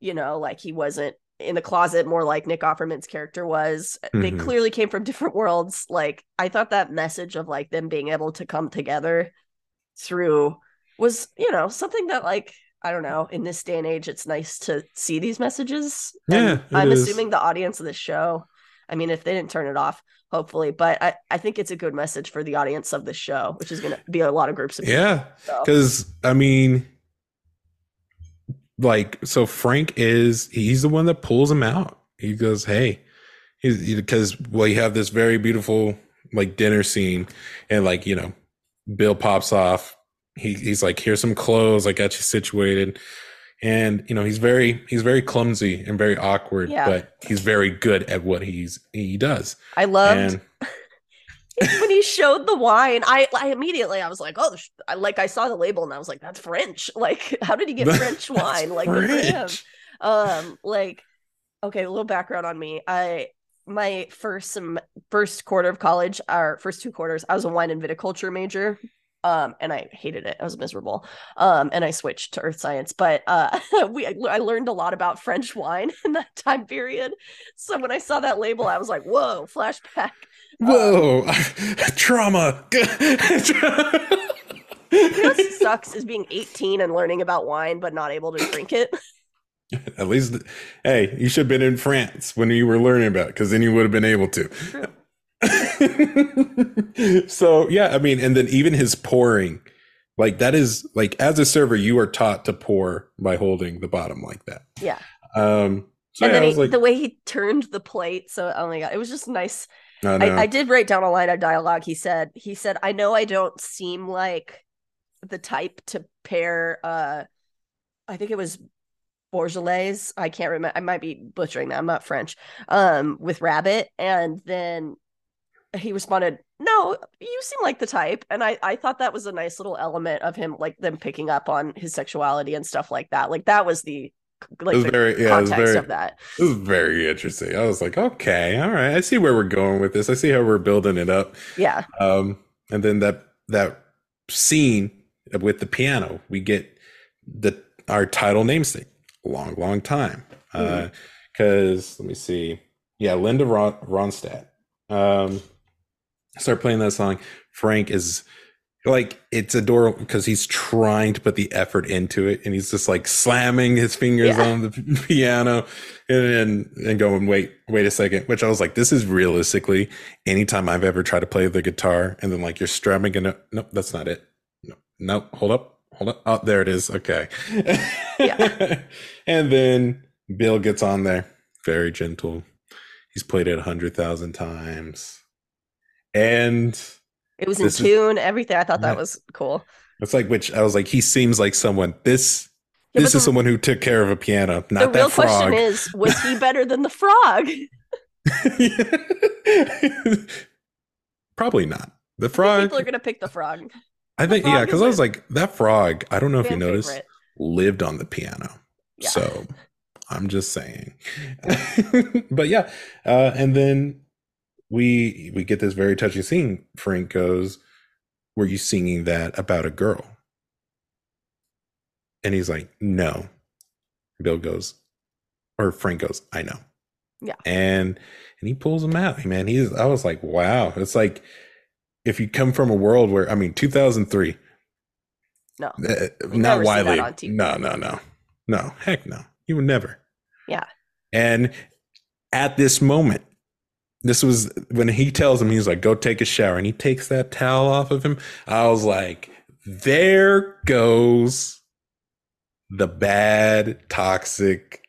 You know, like he wasn't in the closet, more like Nick Offerman's character was. They Mhm. clearly came from different worlds. Like I thought that message of like them being able to come together through was, you know, something that like I don't know. In this day and age, it's nice to see these messages. Yeah, I'm is. assuming the audience of this show. I mean, if they didn't turn it off, hopefully, but I, I think it's a good message for the audience of the show, which is going to be a lot of groups of people. Yeah. So. Because I mean, like, so Frank is he's the one that pulls him out. He goes, "Hey," he's because well, you have this very beautiful like dinner scene, and like you know, Bill pops off. He he's like, "Here's some clothes. I got you situated." And you know he's very he's very clumsy and very awkward, Yeah. but he's very good at what he's he does. I loved and when he showed the wine. I, I immediately I was like, oh, I, like I saw the label and I was like, that's French. Like, how did he get French wine? Like, good for him. French. um like okay a little background on me i my first some first quarter of college our first two quarters i was a wine and viticulture major um and i hated it i was miserable um and i switched to earth science but uh we i learned a lot about french wine in that time period so when i saw that label i was like whoa flashback Whoa, trauma. you know what sucks is being 18 and learning about wine but not able to drink it At least, hey, you should have been in France when you were learning about it, because then you would have been able to. so yeah, I mean, and then even his pouring, like that is like as a server, you are taught to pour by holding the bottom like that. yeah Um, so and yeah, then he, like, the way he turned the plate so oh my god it was just nice no. I, I did write down a line of dialogue. He said, he said, I know I don't seem like the type to pair uh I think it was Bourgeois. I can't remember. I might be butchering that. I'm not French. Um, with rabbit. And then he responded, No, you seem like the type. And I, I thought that was a nice little element of him, like them picking up on his sexuality and stuff like that. Like that was the like it was the very, yeah, it was context very, of that. it was very interesting. I was like, okay, all right, I see where we're going with this. I see how we're building it up. Yeah. Um, and then that that scene with the piano, we get the our title namesake. Long, long time. Because let me see. Yeah, Linda Ron- Ronstadt. Um, start playing that song. Frank is like it's adorable because he's trying to put the effort into it, and he's just like slamming his fingers Yeah. on the piano, and and, and going, wait, wait a second. Which I was like, this is realistically anytime I've ever tried to play the guitar, and then like you're strumming, and uh, nope, that's not it. No, no, hold up, hold up. Oh, there it is. Okay. Yeah. and then Bill gets on there, very gentle. He's played it a hundred thousand times, and It was in This is- tune, everything. I thought that Yeah. was cool. it's like which I was like, he seems like someone. This Yeah, this but is someone who took care of a piano, the not real that frog. question is was he better than the frog Probably not. The frog. people are gonna pick the frog I think the yeah, because I was like that frog. I don't know if you noticed, favorite. lived on the piano. Yeah. So I'm just saying. but yeah, uh, and then we we get this very touching scene. Frank goes, "Were you singing that about a girl?" And he's like, "No." Bill goes, or Frank goes, "I know." Yeah. And and he pulls him out. Man, he's. I was like, wow. It's like if you come from a world where I mean 2003 No. uh, not widely that on TV. no no no no heck no you would never Yeah. and at this moment this was when he tells him he's like go take a shower and he takes that towel off of him I was like there goes the bad toxic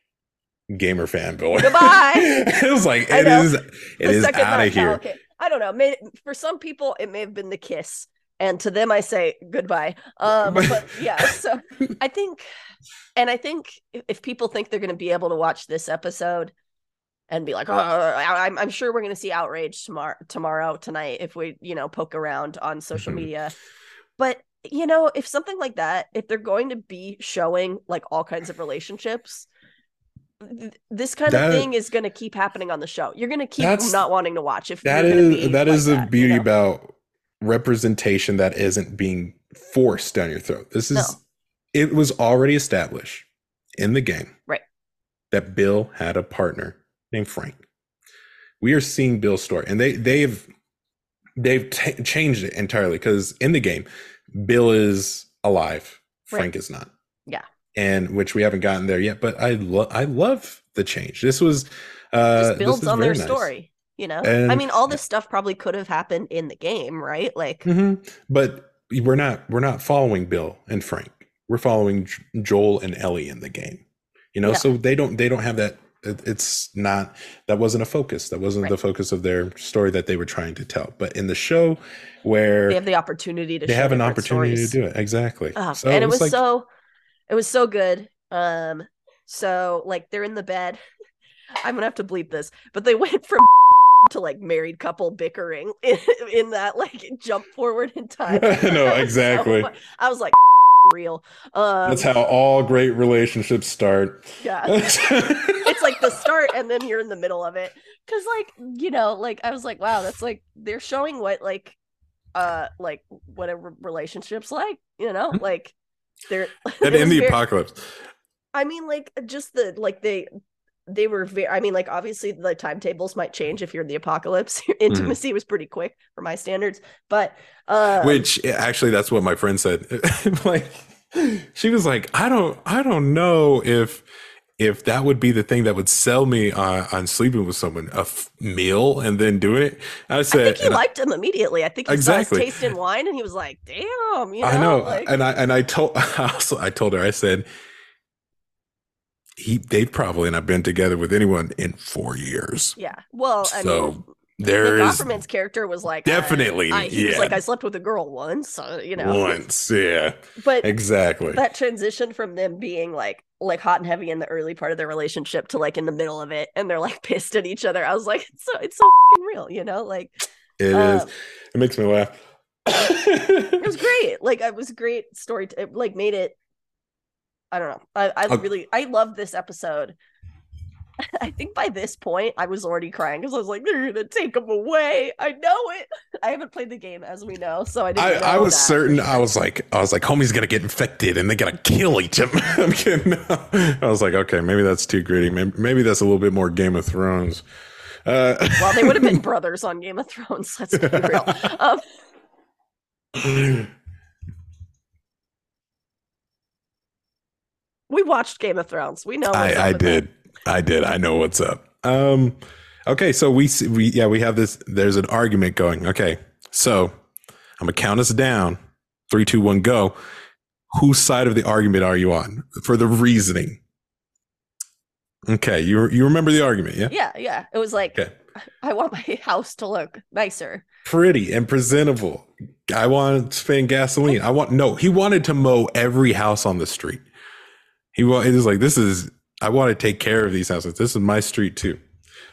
gamer fanboy Goodbye. it was like it is it The is out of here okay. I don't know. May, for some people, it may have been the kiss, and to them, I say goodbye. Um, but yeah, so I think, and I think if people think they're going to be able to watch this episode and be like, oh, I'm, I'm sure we're going to see outrage tomorrow, tomorrow, tonight, if we, you know, poke around on social Mhm. media. But you know, if something like that, if they're going to be showing like all kinds of relationships. th- This kind That- of thing is going to keep happening on the show. You're going to keep not wanting to watch if That is be that like is the that, you beauty know? about representation that isn't being forced down your throat. This is No. it was already established in the game. Right. That Bill had a partner named Frank. We are seeing Bill's story and they they've they've ta changed it entirely cuz in the game Bill is alive, Right. Frank is not. Yeah. And which we haven't gotten there yet, but I love I love the change. This was uh just this builds on their nice. story. You know, I mean, all this stuff probably could have happened in the game, right? Like, hmm But we're not we're not following Bill and Frank. We're following J- Joel and Ellie in the game. You know, Yeah. so they don't they don't have that. It- It's not that wasn't a focus. That wasn't Right. the focus of their story that they were trying to tell. But in the show, where they have the opportunity to they have an opportunity stories. to do it exactly. Ah, so and it was like, so it was so good um so like they're in the bed i'm gonna have to bleep this but they went from to like married couple bickering in, in that like jump forward in time No, was so exactly. i was like real um that's how all great relationships start. yeah it's like the start and then you're in the middle of it because like you know like i was like wow that's like they're showing what like uh like what a re- relationship's like you know Mhm. like they're and in the very- apocalypse. I mean, like just the like they they were very. I mean, like obviously the timetables might change if you're in the apocalypse. Intimacy was pretty quick for my standards, but uh, which eh, actually that's what my friend said like she was like i don't i don't know if if that would be the thing that would sell me uh, on sleeping with someone a f- meal and then doing it i said I think he and I- liked him immediately. I think he Exactly. saw his taste in wine, and he was like, "Damn, you know." I know, like- and I and I told I also I told her I said he they've probably not been together with anyone in four years. yeah. Well, I So, mean, There Nick is Offerman's character was like, definitely, I, I, he was yeah. like, I slept with a girl once, so, you know. once, yeah, But exactly. that transition from them being like like hot and heavy in the early part of their relationship to like in the middle of it and they're like pissed at each other i was like it's so it's so fing real you know like It is. um, It makes me laugh. it was great like it was great story t- it like made it i don't know i, I Okay. really i love this episode i think by this point i was already crying because i was like they're gonna take him away i know it i haven't played the game as we know so i didn't I, I was that certain. I was like, I was like, homie's gonna get infected and they gotta kill each of them. I'm kidding. I was like, okay, maybe that's too gritty. Maybe, maybe that's a little bit more Game of Thrones. Uh, well they would have been brothers on game of thrones let's be real um we watched game of thrones we know I, I with that. did. I did. I know what's up. Um, okay, so we see, we yeah we have this. There's an argument going. Okay, so I'm gonna count us down. Three, two, one, go. Whose side of the argument are you on for the reasoning? Okay, you you remember the argument, yeah? yeah yeah it was like Okay. i want my house to look nicer Pretty and presentable. I want to spend gasoline. I want no. He wanted to mow every house on the street. He It was like this is. I want to take care of these houses. This is my street too.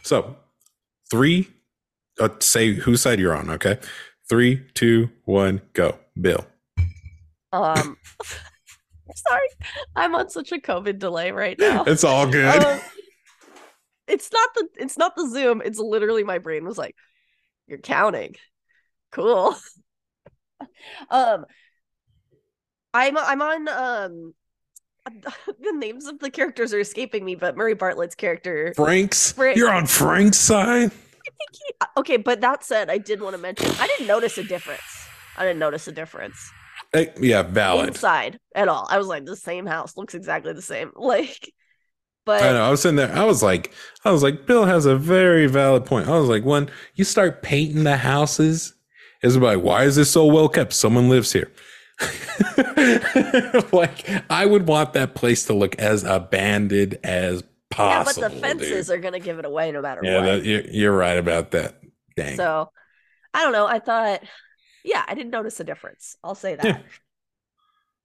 So three. Uh, say whose side you're on. Okay. Three, two, one, go. Bill. um sorry i'm on such a covid delay right now It's all good. Um, it's not the it's not the zoom it's literally my brain was like you're counting cool um i'm i'm on um the names of the characters are escaping me but murray bartlett's character Frank's. Frank. You're on Frank's side. think he okay, but that said, I did want to mention I didn't notice a difference. I didn't notice a difference Eh, yeah, valid. inside at all. I was like, the same house looks exactly the same. Like, but I know. I was sitting there. I was like, I was like, Bill has a very valid point. I was like, when you start painting the houses, it's like, why is this so well kept? Someone lives here. like, I would want that place to look as abandoned as possible. yeah, but the fences dude. are gonna give it away no matter Yeah, what. that, you're, right about that. Dang. So I don't know. I thought, yeah, I didn't notice a difference. I'll say that. Yeah.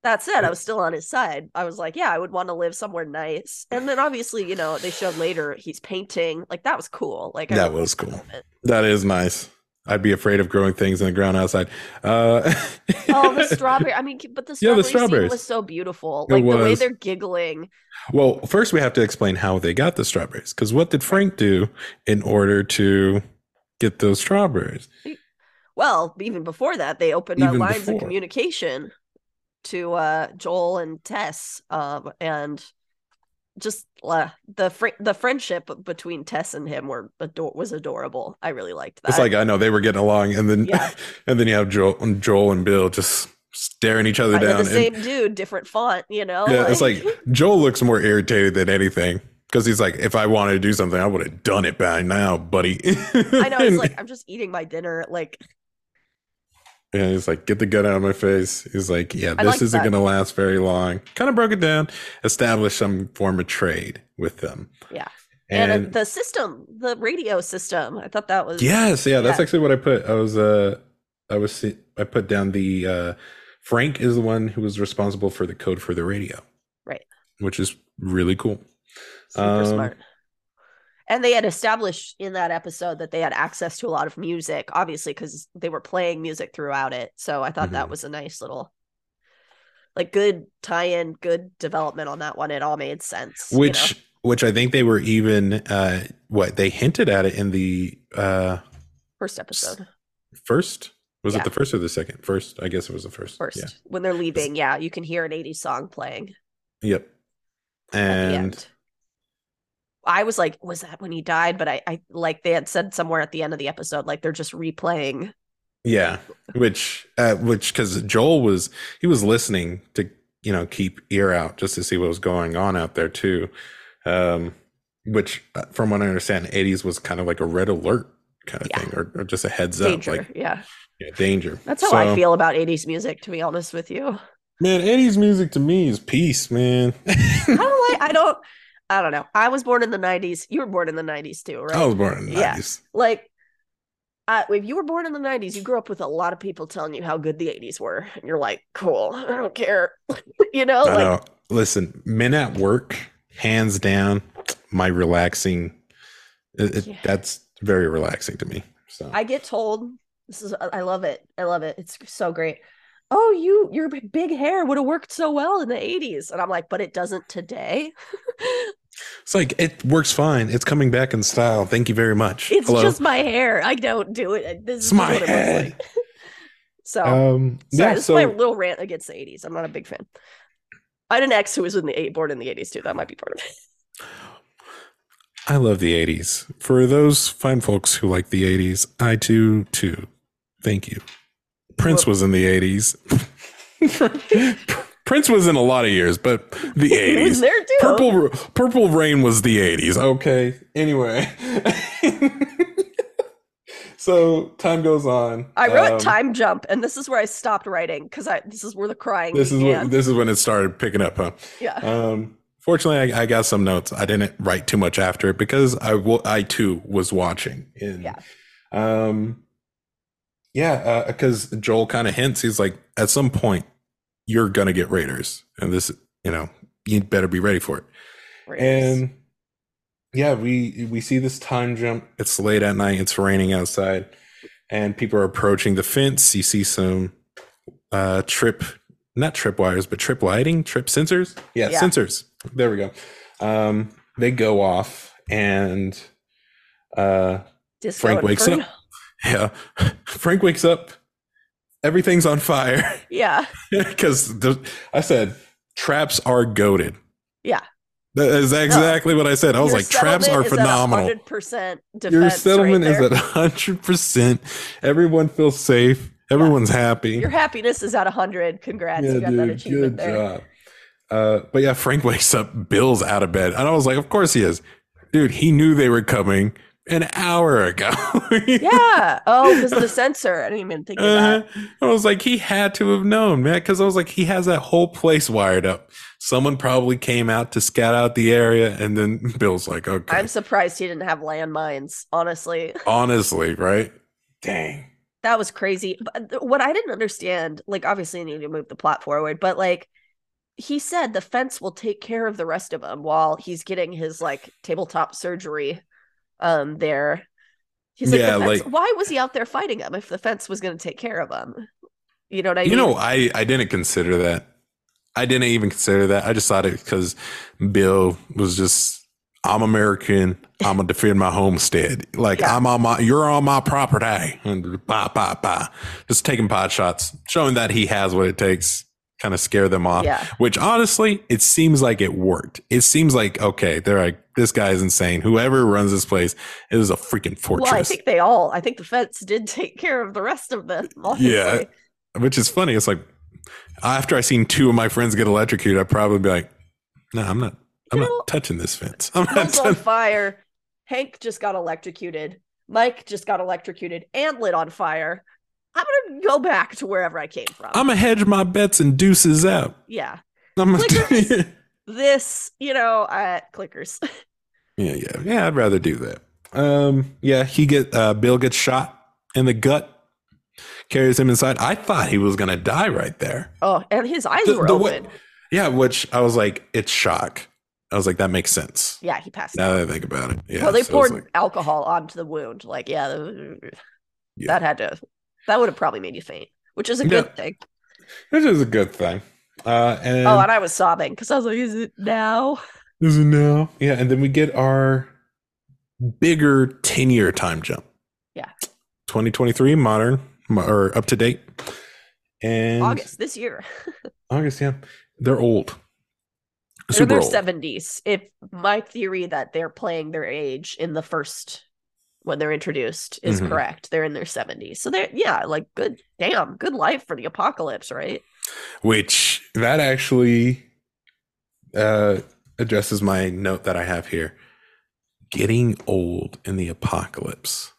That said, I was still on his side. I was like, yeah, I would want to live somewhere nice. And then obviously, you know, they showed later he's painting. Like that was cool. Like I That was cool. that is nice. I'd be afraid of growing things in the ground outside. Uh, Oh, the strawberry. I mean, but the Yeah, strawberry the scene strawberries. was so beautiful. It Like the way they're giggling. Well, first we have to explain how they got the strawberries. Because what did Frank do in order to get those strawberries? Well, even before that, they opened up Even lines of communication to uh Joel and Tess, um, and just uh, the fr- the friendship between Tess and him were ador- was adorable. I really liked that. It's like I know they were getting along, and then Yeah. and then you have Joel, and Joel and Bill just staring each other of down. the and- same dude, different font. You know, yeah, it's like Joel looks more irritated than anything because he's like, if I wanted to do something, I would have done it by now, buddy. I know. It's like I'm just eating my dinner. Like Yeah, he's like, get the gun out of my face. He's like, yeah, this like isn't going to last very long. Kind of broke it down, established some form of trade with them. Yeah. and, And, the system, the radio system. I thought that was yes, yeah, that's yeah. actually what I put. I was, uh, I was, see- I put down the, uh, Frank is the one who was responsible for the code for the radio. Right. Which is really cool. super Um, smart. And they had established in that episode that they had access to a lot of music, obviously, because they were playing music throughout it. So I thought that Mhm. was a nice little, like, good tie-in, good development on that one. It all made sense. you know? Which, which I think they were even, uh, what they hinted at it in the, uh, first episode, first. Was Yeah. it the first or the second? First, I guess it was the first. first Yeah. when they're leaving, yeah, you can hear an '80s song playing Yep. at the And end. I was like, was that when he died? But I, I like they had said somewhere at the end of the episode, like they're just replaying. yeah, which uh, which because Joel was he was listening to you know keep ear out just to see what was going on out there too. Um, which uh, from what I understand, '80s was kind of like a red alert kind of Yeah. thing, or, or just a heads Danger, up, like yeah. yeah, danger. That's how I feel about 80s music, to be honest with you. Man, '80s music to me is peace, man. I don't like, I don't, I don't know. I was born in the 90s. You were born in the 90s too, right? I was born in the Yeah. '90s. Like, uh, if you were born in the 90s, you grew up with a lot of people telling you how good the 80s were. And you're like, cool, I don't care. you know, I like, know. Listen, men at work, hands down, my relaxing. It, it- That's very relaxing to me. So I get told, this is, I love it. I love it. It's so great. Oh, you, your big hair would have worked so well in the 80s. And I'm like, but it doesn't today. it's like it works fine. It's coming back in style. Thank you very much. It's Hello. just my hair. I don't do it. This It's is my what head. looks like. so, Um, sorry, yeah. this So is my little rant against the 80s. I'm not a big fan. I had an ex who was in the eight born in the 80s too. That might be part of it. I love the '80s. For those fine folks who like the '80s, I too too. Thank you. Prince Well- was in the '80s. Prince was in a lot of years, but the '80s. there too. Purple Purple Rain was the 80s. Okay. Anyway. so time goes on. I wrote Um, time jump, and this is where I stopped writing because I this is where the crying This is began. what this is when it started picking up, huh? yeah. Um fortunately I, I got some notes. I didn't write too much after it because I wa- I too was watching. Yeah. Um yeah, because Joel kind of hints he's like, at some point, you're gonna get Raiders, and this, you know, you better be ready for it. And yeah, we we see this time jump. It's late at night. It's raining outside, and people are approaching the fence. You see some uh trip, not trip wires, but trip lighting, trip sensors. Yeah, Yeah. sensors. There we go. Um, they go off, and uh, Disco Frank wakes Inferno. up. yeah, Frank wakes up. Everything's on fire Yeah. because I said traps are goaded. Yeah. That is exactly what I said. I was Your like, traps are settlement is at phenomenal. 100% Your settlement right is at hundred percent. Everyone feels safe. Everyone's happy. Your happiness is at 100. Congrats. Yeah, you got that dude, achievement good there. job. Uh, but yeah, Frank wakes up. Bill's out of bed, and I was like, "Of course he is, dude." He knew they were coming an hour ago. Yeah. Oh, because the sensor. I didn't even think of Uh. I was like, he had to have known, man, because I was like, he has that whole place wired up. Someone probably came out to scout out the area, and then Bill's like, "Okay, I'm surprised he didn't have landmines, honestly. honestly, right? Dang, That was crazy. But what I didn't understand, like, obviously, you need to move the plot forward, but like, he said the fence will take care of the rest of him while he's getting his like tabletop surgery um there. He's like, Yeah, the like- why was he out there fighting him if the fence was going to take care of him? You know what I mean? you know, I I didn't consider that. I didn't even consider that. I just thought it because Bill was just, I'm American. I'm gonna defend my homestead. Like Yeah. I'm on my, you're on my property, and bah bah bah, just taking pot shots, showing that he has what it takes, kind of scare them off. Yeah. Which honestly, it seems like it worked. It seems like okay, they're like, this guy is insane. Whoever runs this place is a freaking fortress. Well, I think they all. I think the fence did take care of the rest of them. Honestly. Yeah. Which is funny. It's like after I seen two of my friends get electrocuted, I'd probably be like, "No, I'm not. I'm You know, not touching this fence. I'm not. Bill's on fire. Hank just got electrocuted. Mike just got electrocuted and lit on fire. I'm gonna go back to wherever I came from. I'm gonna hedge my bets and deuces out. yeah, I'm gonna this, you know, uh, clickers. yeah, yeah, yeah. I'd rather do that. Um, yeah. He get uh, Bill gets shot in the gut, carries him inside. I thought he was gonna die right there. Oh, and his eyes The- were the open. way- Yeah, which I was like, it's shock. I was like, that makes sense. yeah, he passed. Now out. that I think about it, yeah. well, they so poured like, alcohol onto the wound. Like, yeah, Yeah. that had to. That would have probably made you faint, which is a Yeah. good thing. which is a good thing. Uh, and Oh, and I was sobbing because I was like, "Is it now?" Is it now? Yeah, and then we get our bigger 10 year time jump. Yeah. 2023, modern or up to date. And August this year. August, yeah. They're old. They're their seventies. If my theory that they're playing their age in the first when they're introduced is Mhm. correct, they're in their seventies. So they're yeah, like good damn, good life for the apocalypse, right? Which that actually uh, addresses my note that I have here. Getting old in the apocalypse.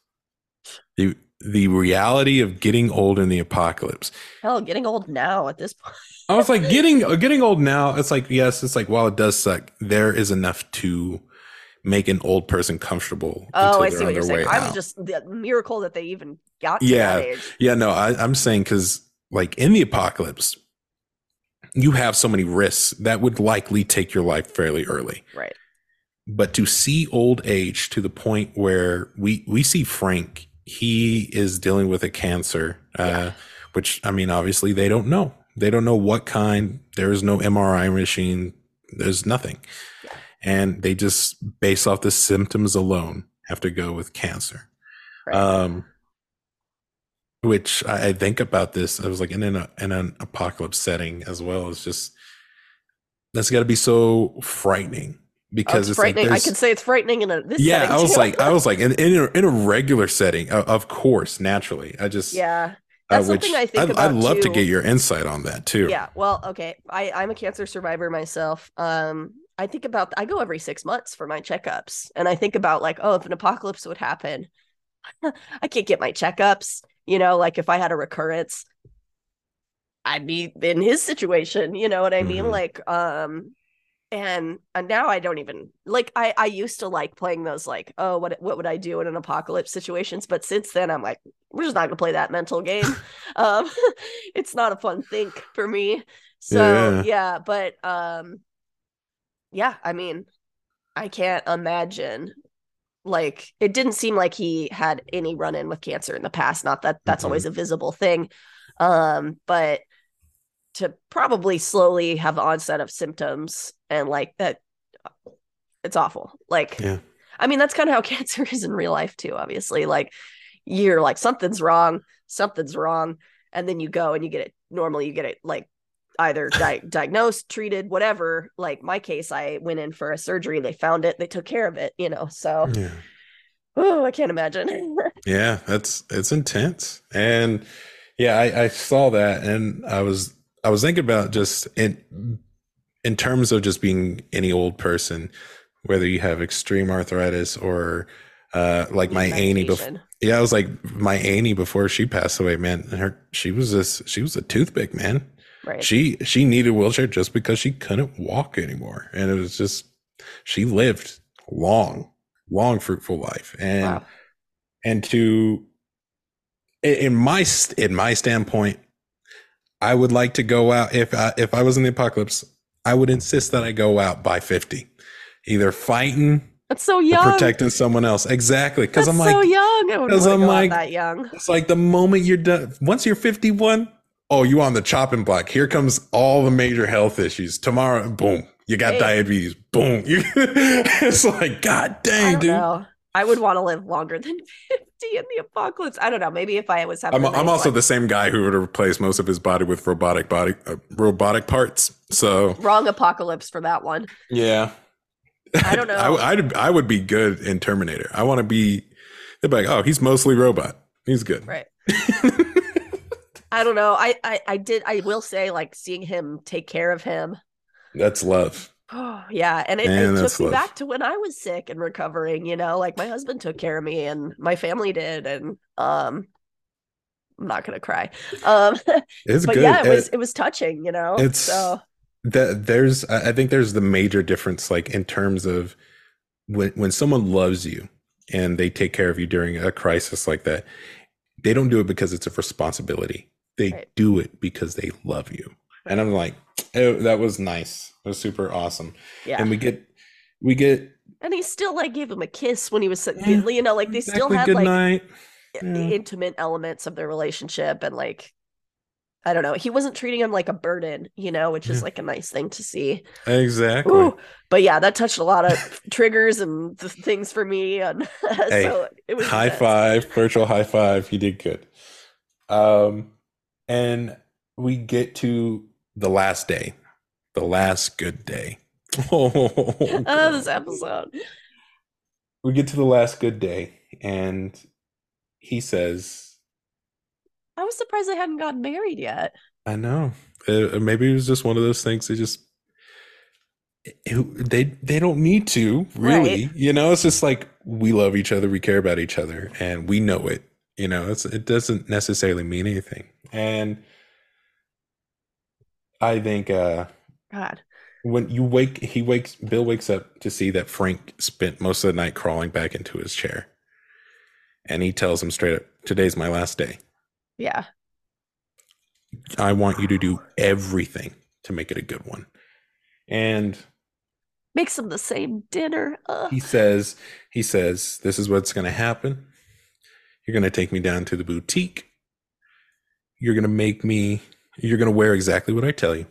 The, the reality of getting old in the apocalypse. Hell, getting old now at this point. I was like getting getting old now. It's like yes, it's like while it does suck, there is enough to make an old person comfortable. Oh, until I they're see what you're saying. I was just the miracle that they even got to Yeah. that age. yeah, no, I, I'm saying because like in the apocalypse, you have so many risks that would likely take your life fairly early. Right. But to see old age to the point where we we see Frank, he is dealing with a cancer, uh, Yeah. which I mean, obviously they don't know. They don't know what kind. There is no MRI machine. There's nothing, Yeah. And they just based off the symptoms alone have to go with cancer. Right. Um, which I, I think about this. I was like in an in an apocalypse setting as well. It's just that's got to be so frightening Oh, because it's it's like. I can say it's frightening in a this yeah, I was too. like, I was like, in in a, in a regular setting, of, of course, naturally, I just yeah. uh, That's something I think I'd, about I'd love to get your insight on that too. Yeah. Well, okay. I I'm a cancer survivor myself. Um, I think about I go every six months for my checkups, and I think about like, oh, if an apocalypse would happen, I can't get my checkups. You know, like if I had a recurrence, I'd be in his situation. You know what I mean? Mhm. Like, um, and and now I don't even like. I I used to like playing those like, oh, what what would I do in an apocalypse situations? But since then, I'm like, we're just not gonna play that mental game. um, it's not a fun thing for me. So Yeah. yeah, but um, yeah, I mean, I can't imagine. Like, it didn't seem like he had any run in with cancer in the past. Not that that's Mhm. always a visible thing, um, but to probably slowly have onset of symptoms and like that, it's awful. Like, Yeah. I mean, that's kind of how cancer is in real life too. Obviously, like you're like something's wrong, something's wrong, and then you go and you get it. Normally, you get it like either di- diagnosed, treated, whatever. Like my case, I went in for a surgery. They found it. They took care of it. You know, so Yeah. oh, I can't imagine. Yeah, that's it's intense. And yeah, I, I saw that and I was I was thinking about just in in terms of just being any old person, whether you have extreme arthritis or uh like my Annie before yeah, I was like my Annie before she passed away, man. Her she was this she was a toothpick, man. Right. She she needed a wheelchair just because she couldn't walk anymore. And it was just she lived long, long fruitful life. And wow. and to in my in my standpoint i would like to go out if I, if i was in the apocalypse i would insist that i go out by 50 either fighting That's so young. protecting someone else exactly because i'm like so young. I wouldn't 'cause wanna I'm like- that young. it's like the moment you're done once you're 51 oh you on the chopping block here comes all the major health issues tomorrow boom you got Hey. diabetes boom you, it's like god I dang don't dude know. I would want to live longer than 50 in the apocalypse. I don't know. Maybe if I was having I'm, I'm also life. the same guy who would replace most of his body with robotic body uh, robotic parts. So wrong apocalypse for that one. yeah, I don't know. I, would I would be good in Terminator. I want to be. They'd be like, oh, he's mostly robot. He's good. Right. I don't know. I, I I did I will say like seeing him take care of him. That's love. Oh yeah, and it, Man, it took me love. back to when I was sick and recovering. You know, like my husband took care of me and my family did, and um, I'm not gonna cry. Um, It's but good. yeah, it was Uh, it was touching. You know, it's- so that there's I I think there's the major difference like in terms of when when someone loves you and they take care of you during a crisis like that they don't do it because it's a responsibility they Right. do it because they love you and i'm like oh, that was nice it was super awesome yeah. and we get we get And he still like gave him a kiss when he was, sitting Yeah, you know, like they still exactly, had good like night i- Yeah. intimate elements of their relationship and like I don't know. He wasn't treating him like a burden, you know, which is Yeah. like a nice thing to see. exactly Ooh. But yeah, that touched a lot of triggers and th- things for me, and Hey, so it was high five virtual high five He did good um and we get to the last day the last good day oh, Oh, this episode. we get to the last good day and he says I was surprised I hadn't gotten married yet. i know uh, maybe it was just one of those things they just it- they they don't need to really Right. you know it's just like we love each other we care about each other and we know it you know it's it doesn't necessarily mean anything and i think uh God. when you wake he wakes bill wakes up to see that frank spent most of the night crawling back into his chair and he tells him straight up today's my last day Yeah. i want you to do everything to make it a good one and Makes them the same dinner. Ugh. he says he says this is what's going to happen you're going to take me down to the boutique you're going to make me you're going to wear exactly what i tell you.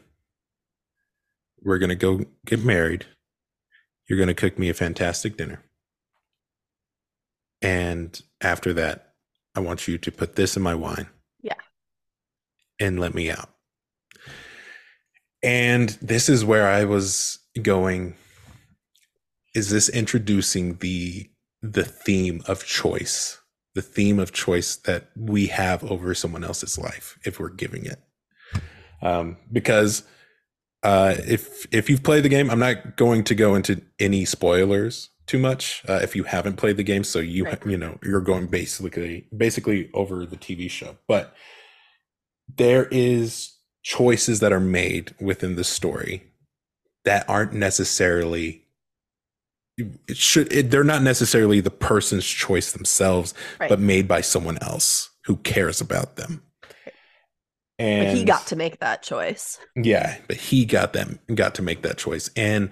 We're going to go get married. You're going to cook me a fantastic dinner. And after that i want you to put this in my wine. Yeah. and let me out. And this is where i was going. Is this introducing the the theme of choice the theme of choice that we have over someone else's life if we're giving it. Um because uh if if you've played the game i'm not going to go into any spoilers too much uh, if you haven't played the game. So you Right. you know you're going basically basically over the tv show. But there is choices that are made within the story that aren't necessarily it should it, they're not necessarily the person's choice themselves Right. but made by someone else who cares about them and But he got to make that choice. yeah but he got them got to make that choice and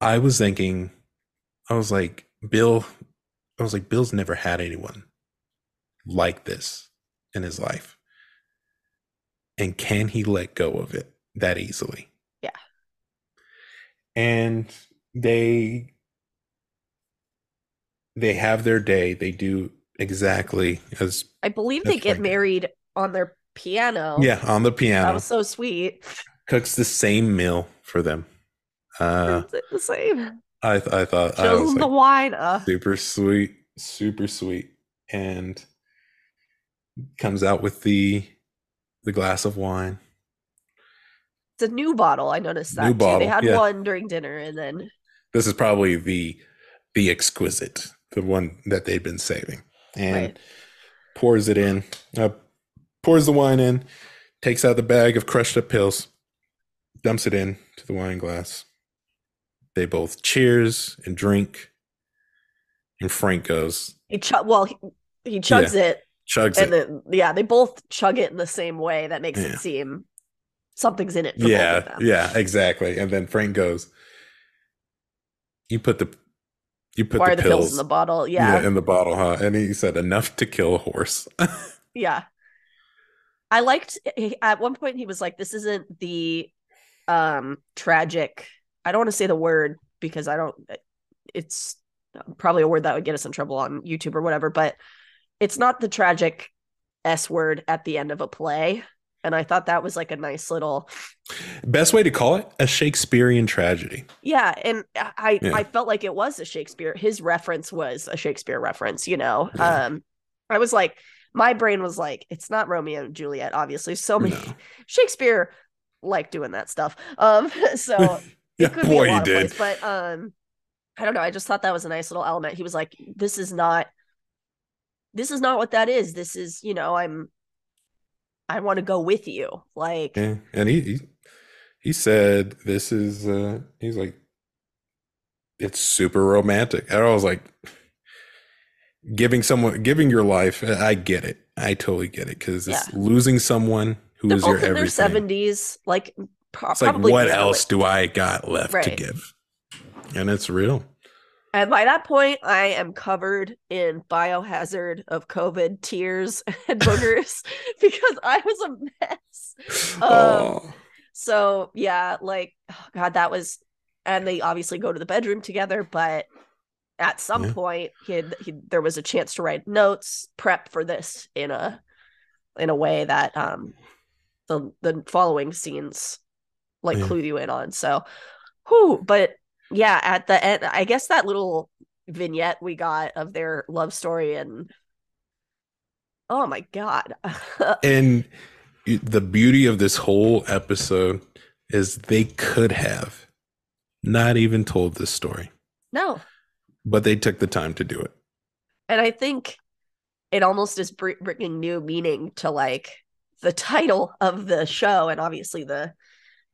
i was thinking i was like bill i was like bill's never had anyone like this in his life and can he let go of it that easily Yeah. and they they have their day they do exactly as I believe they get married on their piano. yeah on the piano That was so sweet. cooks the same meal for them. Uh, the same? I th- I thought I was them the like, wine. Uh, super sweet, super sweet, and comes out with the the glass of wine. it's a new bottle. I noticed that New too. bottle, They had yeah. one during dinner, and then This is probably the the exquisite, the one that they'd been saving, and Right. pours it in. Uh, pours the wine in, takes out the bag of crushed up pills, dumps it in to the wine glass. They both cheers and drink, and Frank goes he chug. Well, he, he chugs it, chugs and it. then yeah, they both chug it in the same way. That makes Yeah. it seem something's in it. For both of Yeah, them. yeah, exactly. And then Frank goes, "You put the you put the the pills, pills in the bottle? Yeah, in the bottle, huh?" And he said, "Enough to kill a horse." yeah. I liked at one point he was like, "This isn't the um tragic." I don't want to say the word because I don't. It's probably a word that would get us in trouble on YouTube or whatever, but it's not the tragic s word at the end of a play. And I thought that was like a nice little Best way to call it a Shakespearean tragedy. Yeah, and I Yeah. I felt like it was a Shakespeare. His reference was a Shakespeare reference, you know. Yeah. Um I was like my brain was like it's not Romeo and Juliet obviously. So many No. Shakespeare like doing that stuff. Um so Yeah, it could be boy, a he lot of did. plays, but um I don't know, I just thought that was a nice little element. He was like this is not this is not what that is. This is, you know, I'm I want to go with you. Like Yeah, and he, he he said this is uh he's like it's super romantic. And I was like giving someone giving your life. I get it. I totally get it because it's Yeah. losing someone who they're is your both in their everything. seventies, like pro- It's like what else do I got left to give? And it's real. And by that point, I am covered in biohazard of COVID tears and boogers because I was a mess. oh, So yeah, like oh God, that was, and they obviously go to the bedroom together. But at some Yeah. point, he had he, there was a chance to write notes, prep for this in a in a way that um the the following scenes like Yeah. clue you in on. So, who? But yeah, at the end, I guess that little vignette we got of their love story and oh my god, and the beauty of this whole episode is they could have not even told this story, no. but they took the time to do it. and I think it almost is bringing new meaning to like the title of the show and obviously the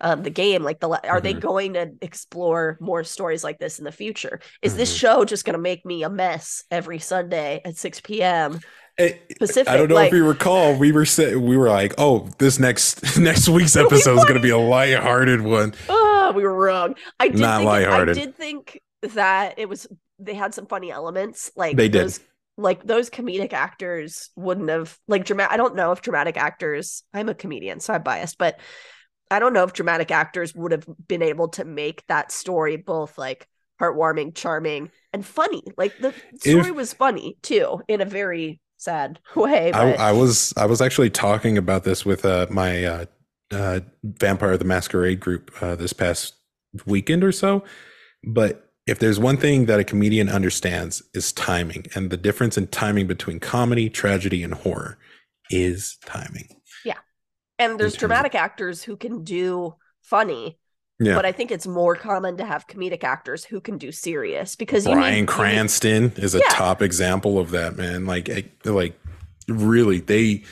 um the game like the are they Mhm. going to explore more stories like this in the future is this Mhm. show just going to make me a mess every sunday at 6 p.m Eh, Pacific, I don't know like- if you recall, we were say, we were like, "Oh, this next next week's episode is going to be a lighthearted one." oh we were wrong i did Not think i did think that it was they had some funny elements like They did. those like those comedic actors wouldn't have like dramatic i don't know if dramatic actors i'm a comedian so i'm biased but i don't know if dramatic actors would have been able to make that story both like heartwarming charming and funny like the story If- was funny too in a very sad way I, I was I was actually talking about this with uh, my uh, uh, Vampire the Masquerade group uh, this past weekend or so. But if there's one thing that a comedian understands is timing, and the difference in timing between comedy, tragedy, and horror is timing. And there's dramatic actors who can do funny Yeah, but i think it's more common to have comedic actors who can do serious because you Brian need, you need- Cranston is a Yeah. top example of that man. Like, eh, like really, they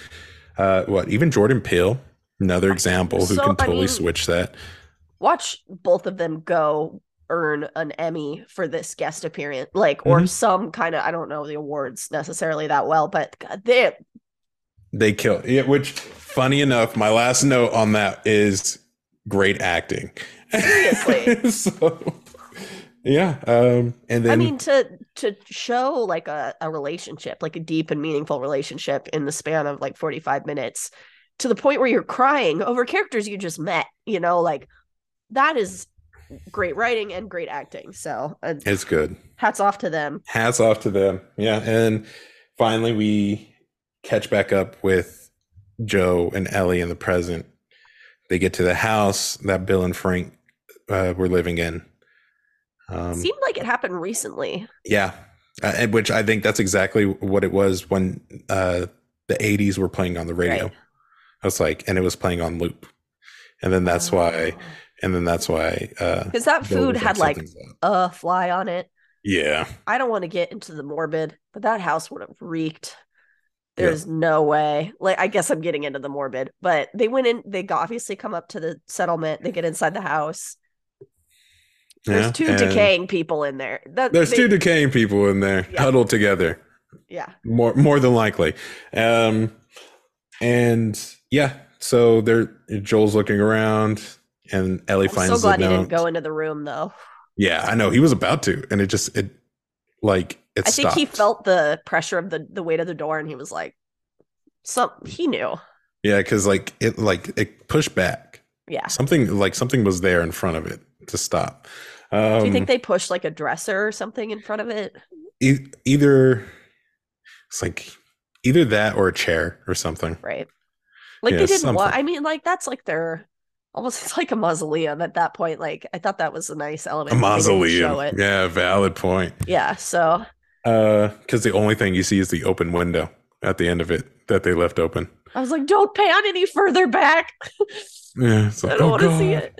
uh, what even Jordan Peele, another example who So, can I totally mean, switch that. watch both of them go earn an Emmy for this guest appearance, like or Mhm. some kind of I don't know the awards necessarily that well, but God, they They kill yeah, which funny enough, my last note on that is great acting. Seriously. so yeah. Um and then I mean to to show like a, a relationship, like a deep and meaningful relationship in the span of like 45 minutes to the point where you're crying over characters you just met, you know, like that is great writing and great acting. So uh, it's good. hats off to them. Hats off to them. Yeah. And finally we catch back up with Joel and Ellie in the present They get to the house that Bill and Frank uh, were living in. Um, Seemed like it happened recently. Yeah, uh, which I think that's exactly what it was when uh, the '80s were playing on the radio. Right. I was like, and it was playing on loop, and then that's oh. why, and then that's why because uh, that food had like a fly on it. Yeah, I don't want to get into the morbid, but that house would have reeked. There's yeah. no way. Like, I guess I'm getting into the morbid, but they went in. They obviously come up to the settlement. They get inside the house. There's yeah, two decaying people in there. That, there's they, two decaying people in there yeah. huddled together. Yeah. More more than likely. Um and yeah, so they're Joel's looking around and Ellie I'm finds so glad he didn't go into the room though. Yeah, I know. He was about to, and it just it like it I think he felt the pressure of the the weight of the door and he was like some he knew. Yeah, because like it like it pushed back. Yeah. Something like something was there in front of it to stop. Um, Do you think um, they pushed like a dresser or something in front of it? E- either it's like either that or a chair or something. Right. Like yeah, they didn't want. I mean, like that's like their almost it's like a mausoleum at that point. Like I thought that was a nice element. A mausoleum. Yeah, valid point. Yeah. So. Uh, because the only thing you see is the open window at the end of it that they left open. I was like, don't pan any further back. yeah, like, I don't oh, want to see it.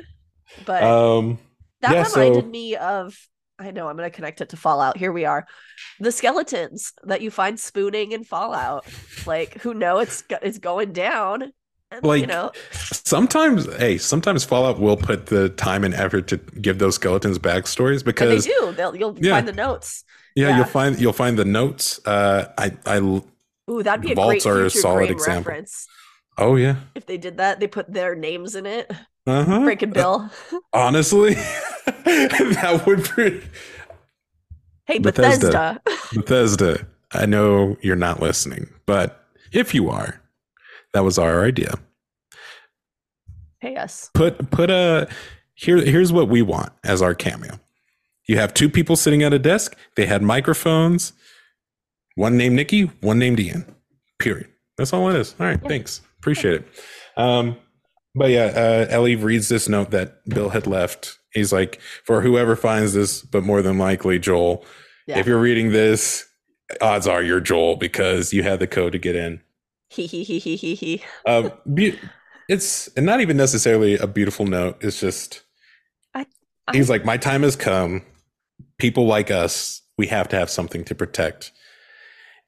But um, that yeah, reminded so... me of I know I'm going to connect it to Fallout. Here we are. The skeletons that you find spooning in Fallout. Like who know it's it's going down. And, like you know, sometimes, hey, sometimes Fallout will put the time and effort to give those skeletons backstories because and they do. They'll you'll yeah. find the notes. Yeah, yeah, you'll find you'll find the notes. Uh, I I ooh that'd be a great are a solid example. Reference. Oh yeah, if they did that, they put their names in it. Uh-huh. Breaking Bill. Uh, honestly, that would be. Hey, Bethesda. Bethesda. Bethesda. I know you're not listening, but if you are, that was our idea. Pay us. Put put a here. Here's what we want as our cameo. You have two people sitting at a desk. They had microphones. One named Nikki. One named Ian. Period. That's all it is. All right. Thanks. Appreciate it. Um, but yeah, uh, Ellie reads this note that Bill had left. He's like, for whoever finds this, but more than likely Joel. Yeah. If you're reading this, odds are you're Joel because you had the code to get in. He he he he he he. Um, be- it's and not even necessarily a beautiful note. It's just I, I, he's like, my time has come. People like us, we have to have something to protect.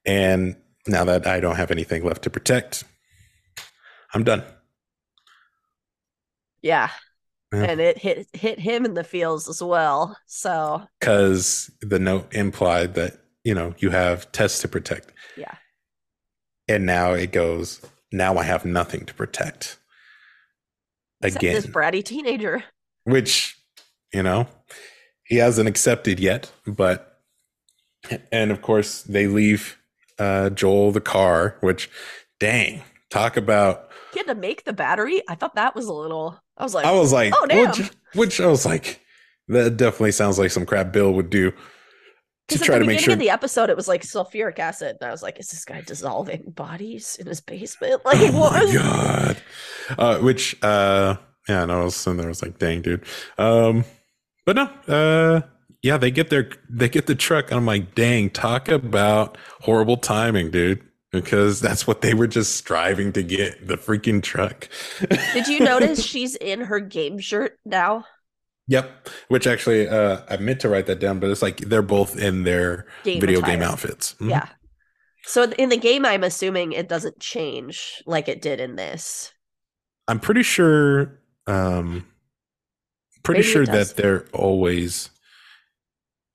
And now that I don't have anything left to protect, I'm done. Yeah. yeah. And it hit hit him in the feels as well. So because the note implied that, you know, you have tests to protect. Yeah. And now it goes, now I have nothing to protect. Except Again. This bratty teenager. Which, you know, he hasn't accepted yet, but and of course they leave uh Joel the car, which dang, talk about he had to make the battery. I thought that was a little. I was like, I was like, oh damn. Which, which I was like, that definitely sounds like some crap Bill would do to try to make sure. Of the episode, it was like sulfuric acid, and I was like, is this guy dissolving bodies in his basement? Like, oh what? my god! Uh, which, uh, yeah, and I was sitting there, I was like, dang, dude. Um, but no, uh, yeah, they get their they get the truck, and I'm like, dang, talk about horrible timing, dude because that's what they were just striving to get the freaking truck. Did you notice she's in her game shirt now? Yep. Which actually, uh, I meant to write that down, but it's like they're both in their game video attire. game outfits. Mm-hmm. Yeah. So in the game, I'm assuming it doesn't change like it did in this. I'm pretty sure. Um, pretty Maybe sure that they're always.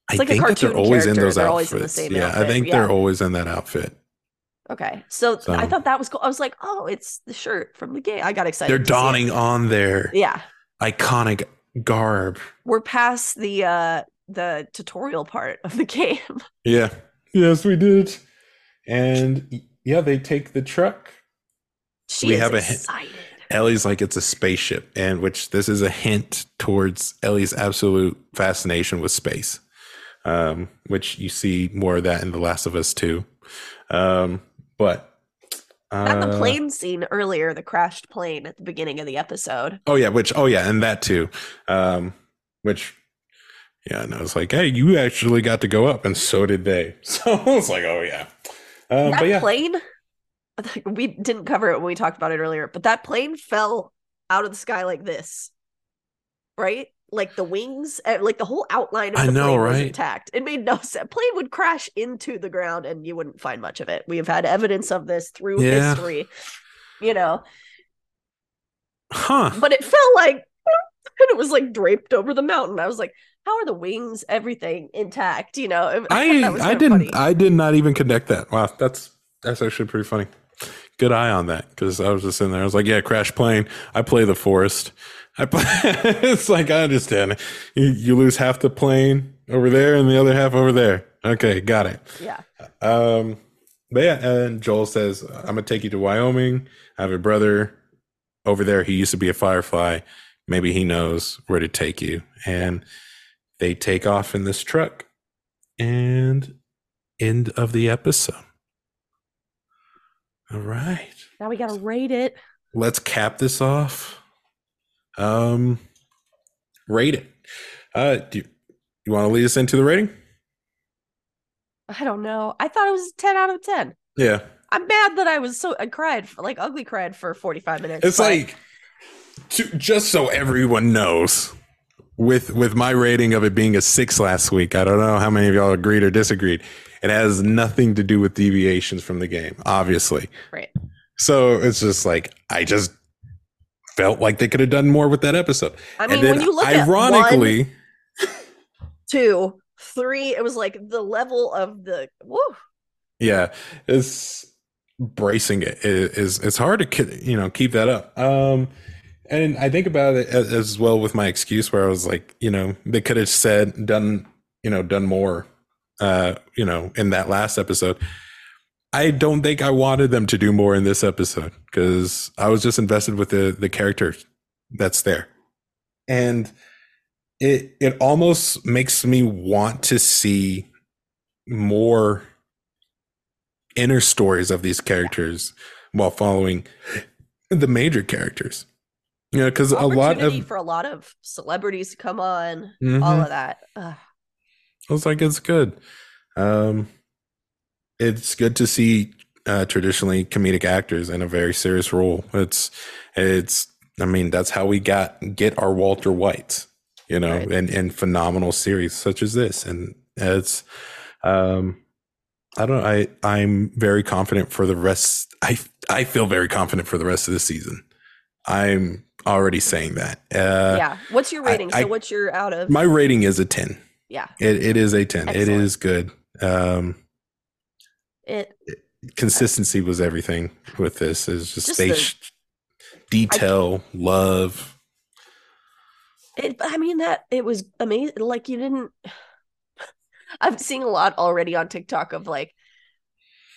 It's I like think that they're always character. in those they're outfits. In yeah, outfit. I think yeah. they're always in that outfit. Okay, so, so, I thought that was cool. I was like, oh, it's the shirt from the game. I got excited. They're donning on their yeah iconic garb. We're past the uh the tutorial part of the game. Yeah. Yes, we did. And yeah, they take the truck. She we have excited. a Ellie's like it's a spaceship, and which this is a hint towards Ellie's absolute fascination with space. Um, which you see more of that in The Last of Us too. Um, but Not the Uh, plane scene earlier, the crashed plane at the beginning of the episode. Oh yeah, which oh yeah, and that too. Um, which yeah, and I was like, hey, you actually got to go up, and so did they. So I was like, oh yeah. Um, that but yeah, plane, we didn't cover it when we talked about it earlier, but that plane fell out of the sky like this, right? Like the wings, eh, like the whole outline of I know, plane was right? intact. It made no sense. Plane would crash into the ground, and you wouldn't find much of it. We have had evidence of this through Yeah. history, you know. huh? But it felt like, and it was like draped over the mountain. I was like, how are the wings, everything intact? You know, I I didn't funny. I did not even connect that. Wow, that's that's actually pretty funny. Good eye on that because I was just in there. I was like, yeah, crash plane. I play the forest. I play. it's like I understand. You, you lose half the plane over there and the other half over there. Okay, got it. yeah. Um, but yeah, and Joel says, "I'm gonna take you to Wyoming. I have a brother over there. He used to be a firefly. Maybe he knows where to take you." And they take off in this truck. And end of the episode. All right, Now we gotta rate it. let's cap this off. Um, rate it. Uh, do you, you want to lead us into the rating? I don't know. I thought it was 10 out of 10. Yeah, I'm mad that I was so I cried for, like ugly cried for 45 minutes. It's but like to, just so everyone knows, with with my rating of it being a six last week, I don't know how many of y'all agreed or disagreed. It has nothing to do with deviations from the game, obviously. right. So it's just like I just felt like they could have done more with that episode. I mean, and then when you look at ironically, one, two, three, it was like the level of the woo. yeah, it's bracing it is it's hard to you know keep that up. Um and I think about it as, as well with my excuse where I was like, you know, they could have said done, you know, done more uh, you know, in that last episode. I don't think I wanted them to do more in this episode because I was just invested with the the character that's there. And it it almost makes me want to see more inner stories of these characters while following the major characters. You know, because a lot of for a lot of celebrities to come on, Mhm. all of that. Ugh. I was like, it's good. Um, it's good to see uh, traditionally comedic actors in a very serious role. It's, it's. I mean, that's how we got get our Walter Whites, you know, Right. in in phenomenal series such as this, and it's. Um, I don't. I I'm very confident for the rest. I I feel very confident for the rest of the season. I'm already saying that. Uh, yeah. What's your rating? I- so what's your out of My rating is a ten. Yeah. It it is a ten. It Excellent. is good. Um, It consistency was everything with this. Is just, Just they the- detail, love. It, I mean that it was amazing. Like you didn't. I'm seeing a lot already on TikTok of like,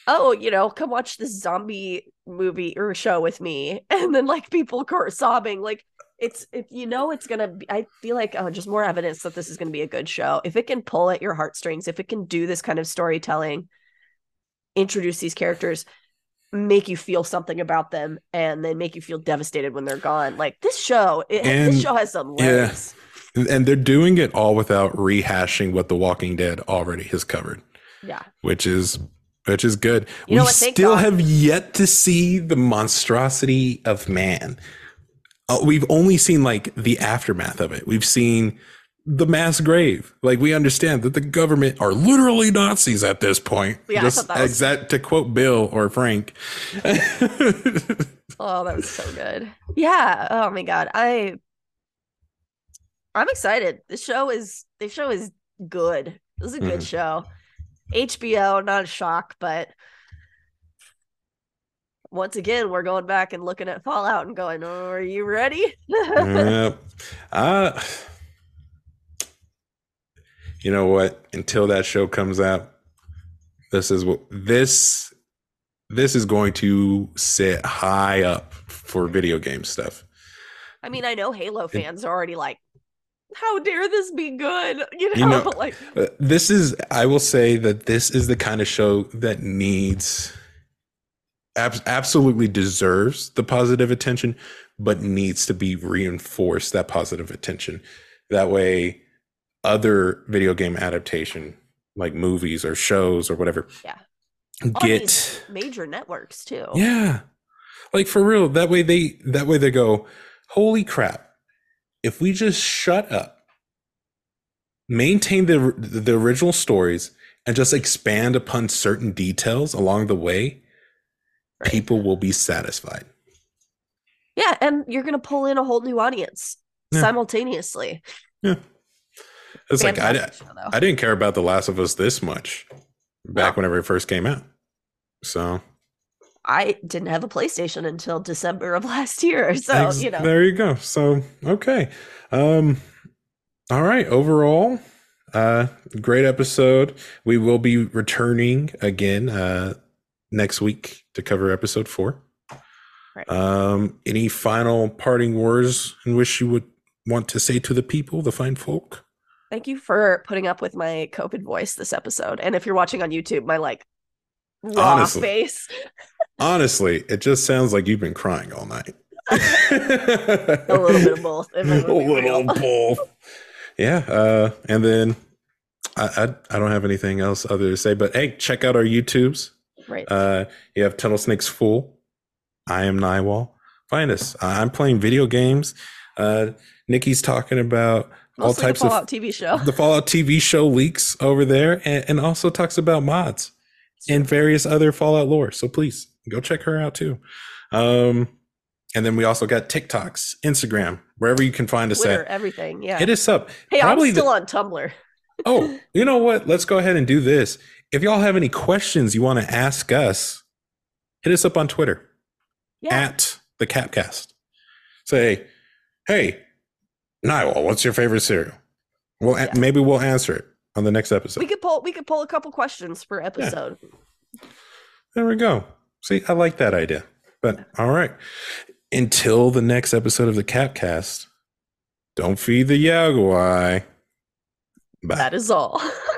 oh, you know, come watch this zombie movie or show with me, and then like people are sobbing. Like it's if you know it's gonna. be I feel like oh, just more evidence that this is gonna be a good show. If it can pull at your heartstrings, if it can do this kind of storytelling, introduce these characters. Make you feel something about them, and then make you feel devastated when they're gone. Like this show, it, And- this show has some yeah. legs. And- And they're doing it all without rehashing what The Walking Dead already has covered, Yeah. which is which is good. You we? Still have yet to see the monstrosity of man. Uh, we've only seen like the aftermath of it. We've seen the mass grave. Like we understand that the government are literally Nazis at this point. Yeah, Just was- exact to quote Bill or Frank. Oh, that was so good. Yeah. Oh my god. I I'm excited. The show is the show is good. It was a good Mhm. show. HBO, not a shock, but once again, we're going back and looking at Fallout and going, oh, "Are you ready?" yep. Uh, you know what? Until that show comes out, this is what this this is going to sit high up for video game stuff. I mean, I know Halo fans are already like, "How dare this be good?" You know, You know- like Uh, This is I will say that this is the kind of show that needs ab- absolutely deserves the positive attention, but needs to be reinforced that positive attention. That way, other video game adaptation, like movies or shows or whatever, Yeah. get major networks too. yeah, like for real. That way they that way they go, holy crap! If we just shut up, maintain the the original stories, and just expand upon certain details along the way, Right. people will be satisfied. Yeah, and you're gonna pull in a whole new audience Yeah. simultaneously. Yeah, it's like I, show. I didn't care about The Last of Us this much back whenever it first came out. So, I didn't have a PlayStation until December of last year. So, ex- you know, there you go. So, okay. Um, all right. Overall, uh, great episode. We will be returning again uh, next week to cover episode four. Right. Um, any final parting words in which you would want to say to the people, the fine folk? thank you for putting up with my COVID voice this episode. And if you're watching on YouTube, my like raw Honestly. face. Honestly, it just sounds like you've been crying all night. A little bit of both. a little real. both. Yeah, uh, and then I, I I don't have anything else other to say, but hey, check out our YouTubes. Right. Uh, you have Tunnel Snakes Fool. I am Naiwal. Find us. I'm playing video games. Uh, Nikki's talking about all types the of Fallout TV show. the Fallout TV show leaks over there, and, and also talks about mods and various other Fallout lore. So please go check her out too. Um, and then we also got TikToks, Instagram, wherever you can find us Twitter, at. everything. Yeah. Hit us up. hey, probably I'm the- still on Tumblr. Oh, you know what? Let's go ahead and do this. If y'all have any questions you want to ask us, hit us up on Twitter Yeah. at the Capped Cast. Say, hey, Naiwal, what's your favorite cereal? Well, Yeah. maybe we'll answer it on the next episode. we could pull we could pull a couple questions per episode. There we go. See, I like that idea. But all right. Until the next episode of the Capped Cast, don't feed the Yao Guai. Bye. That is all.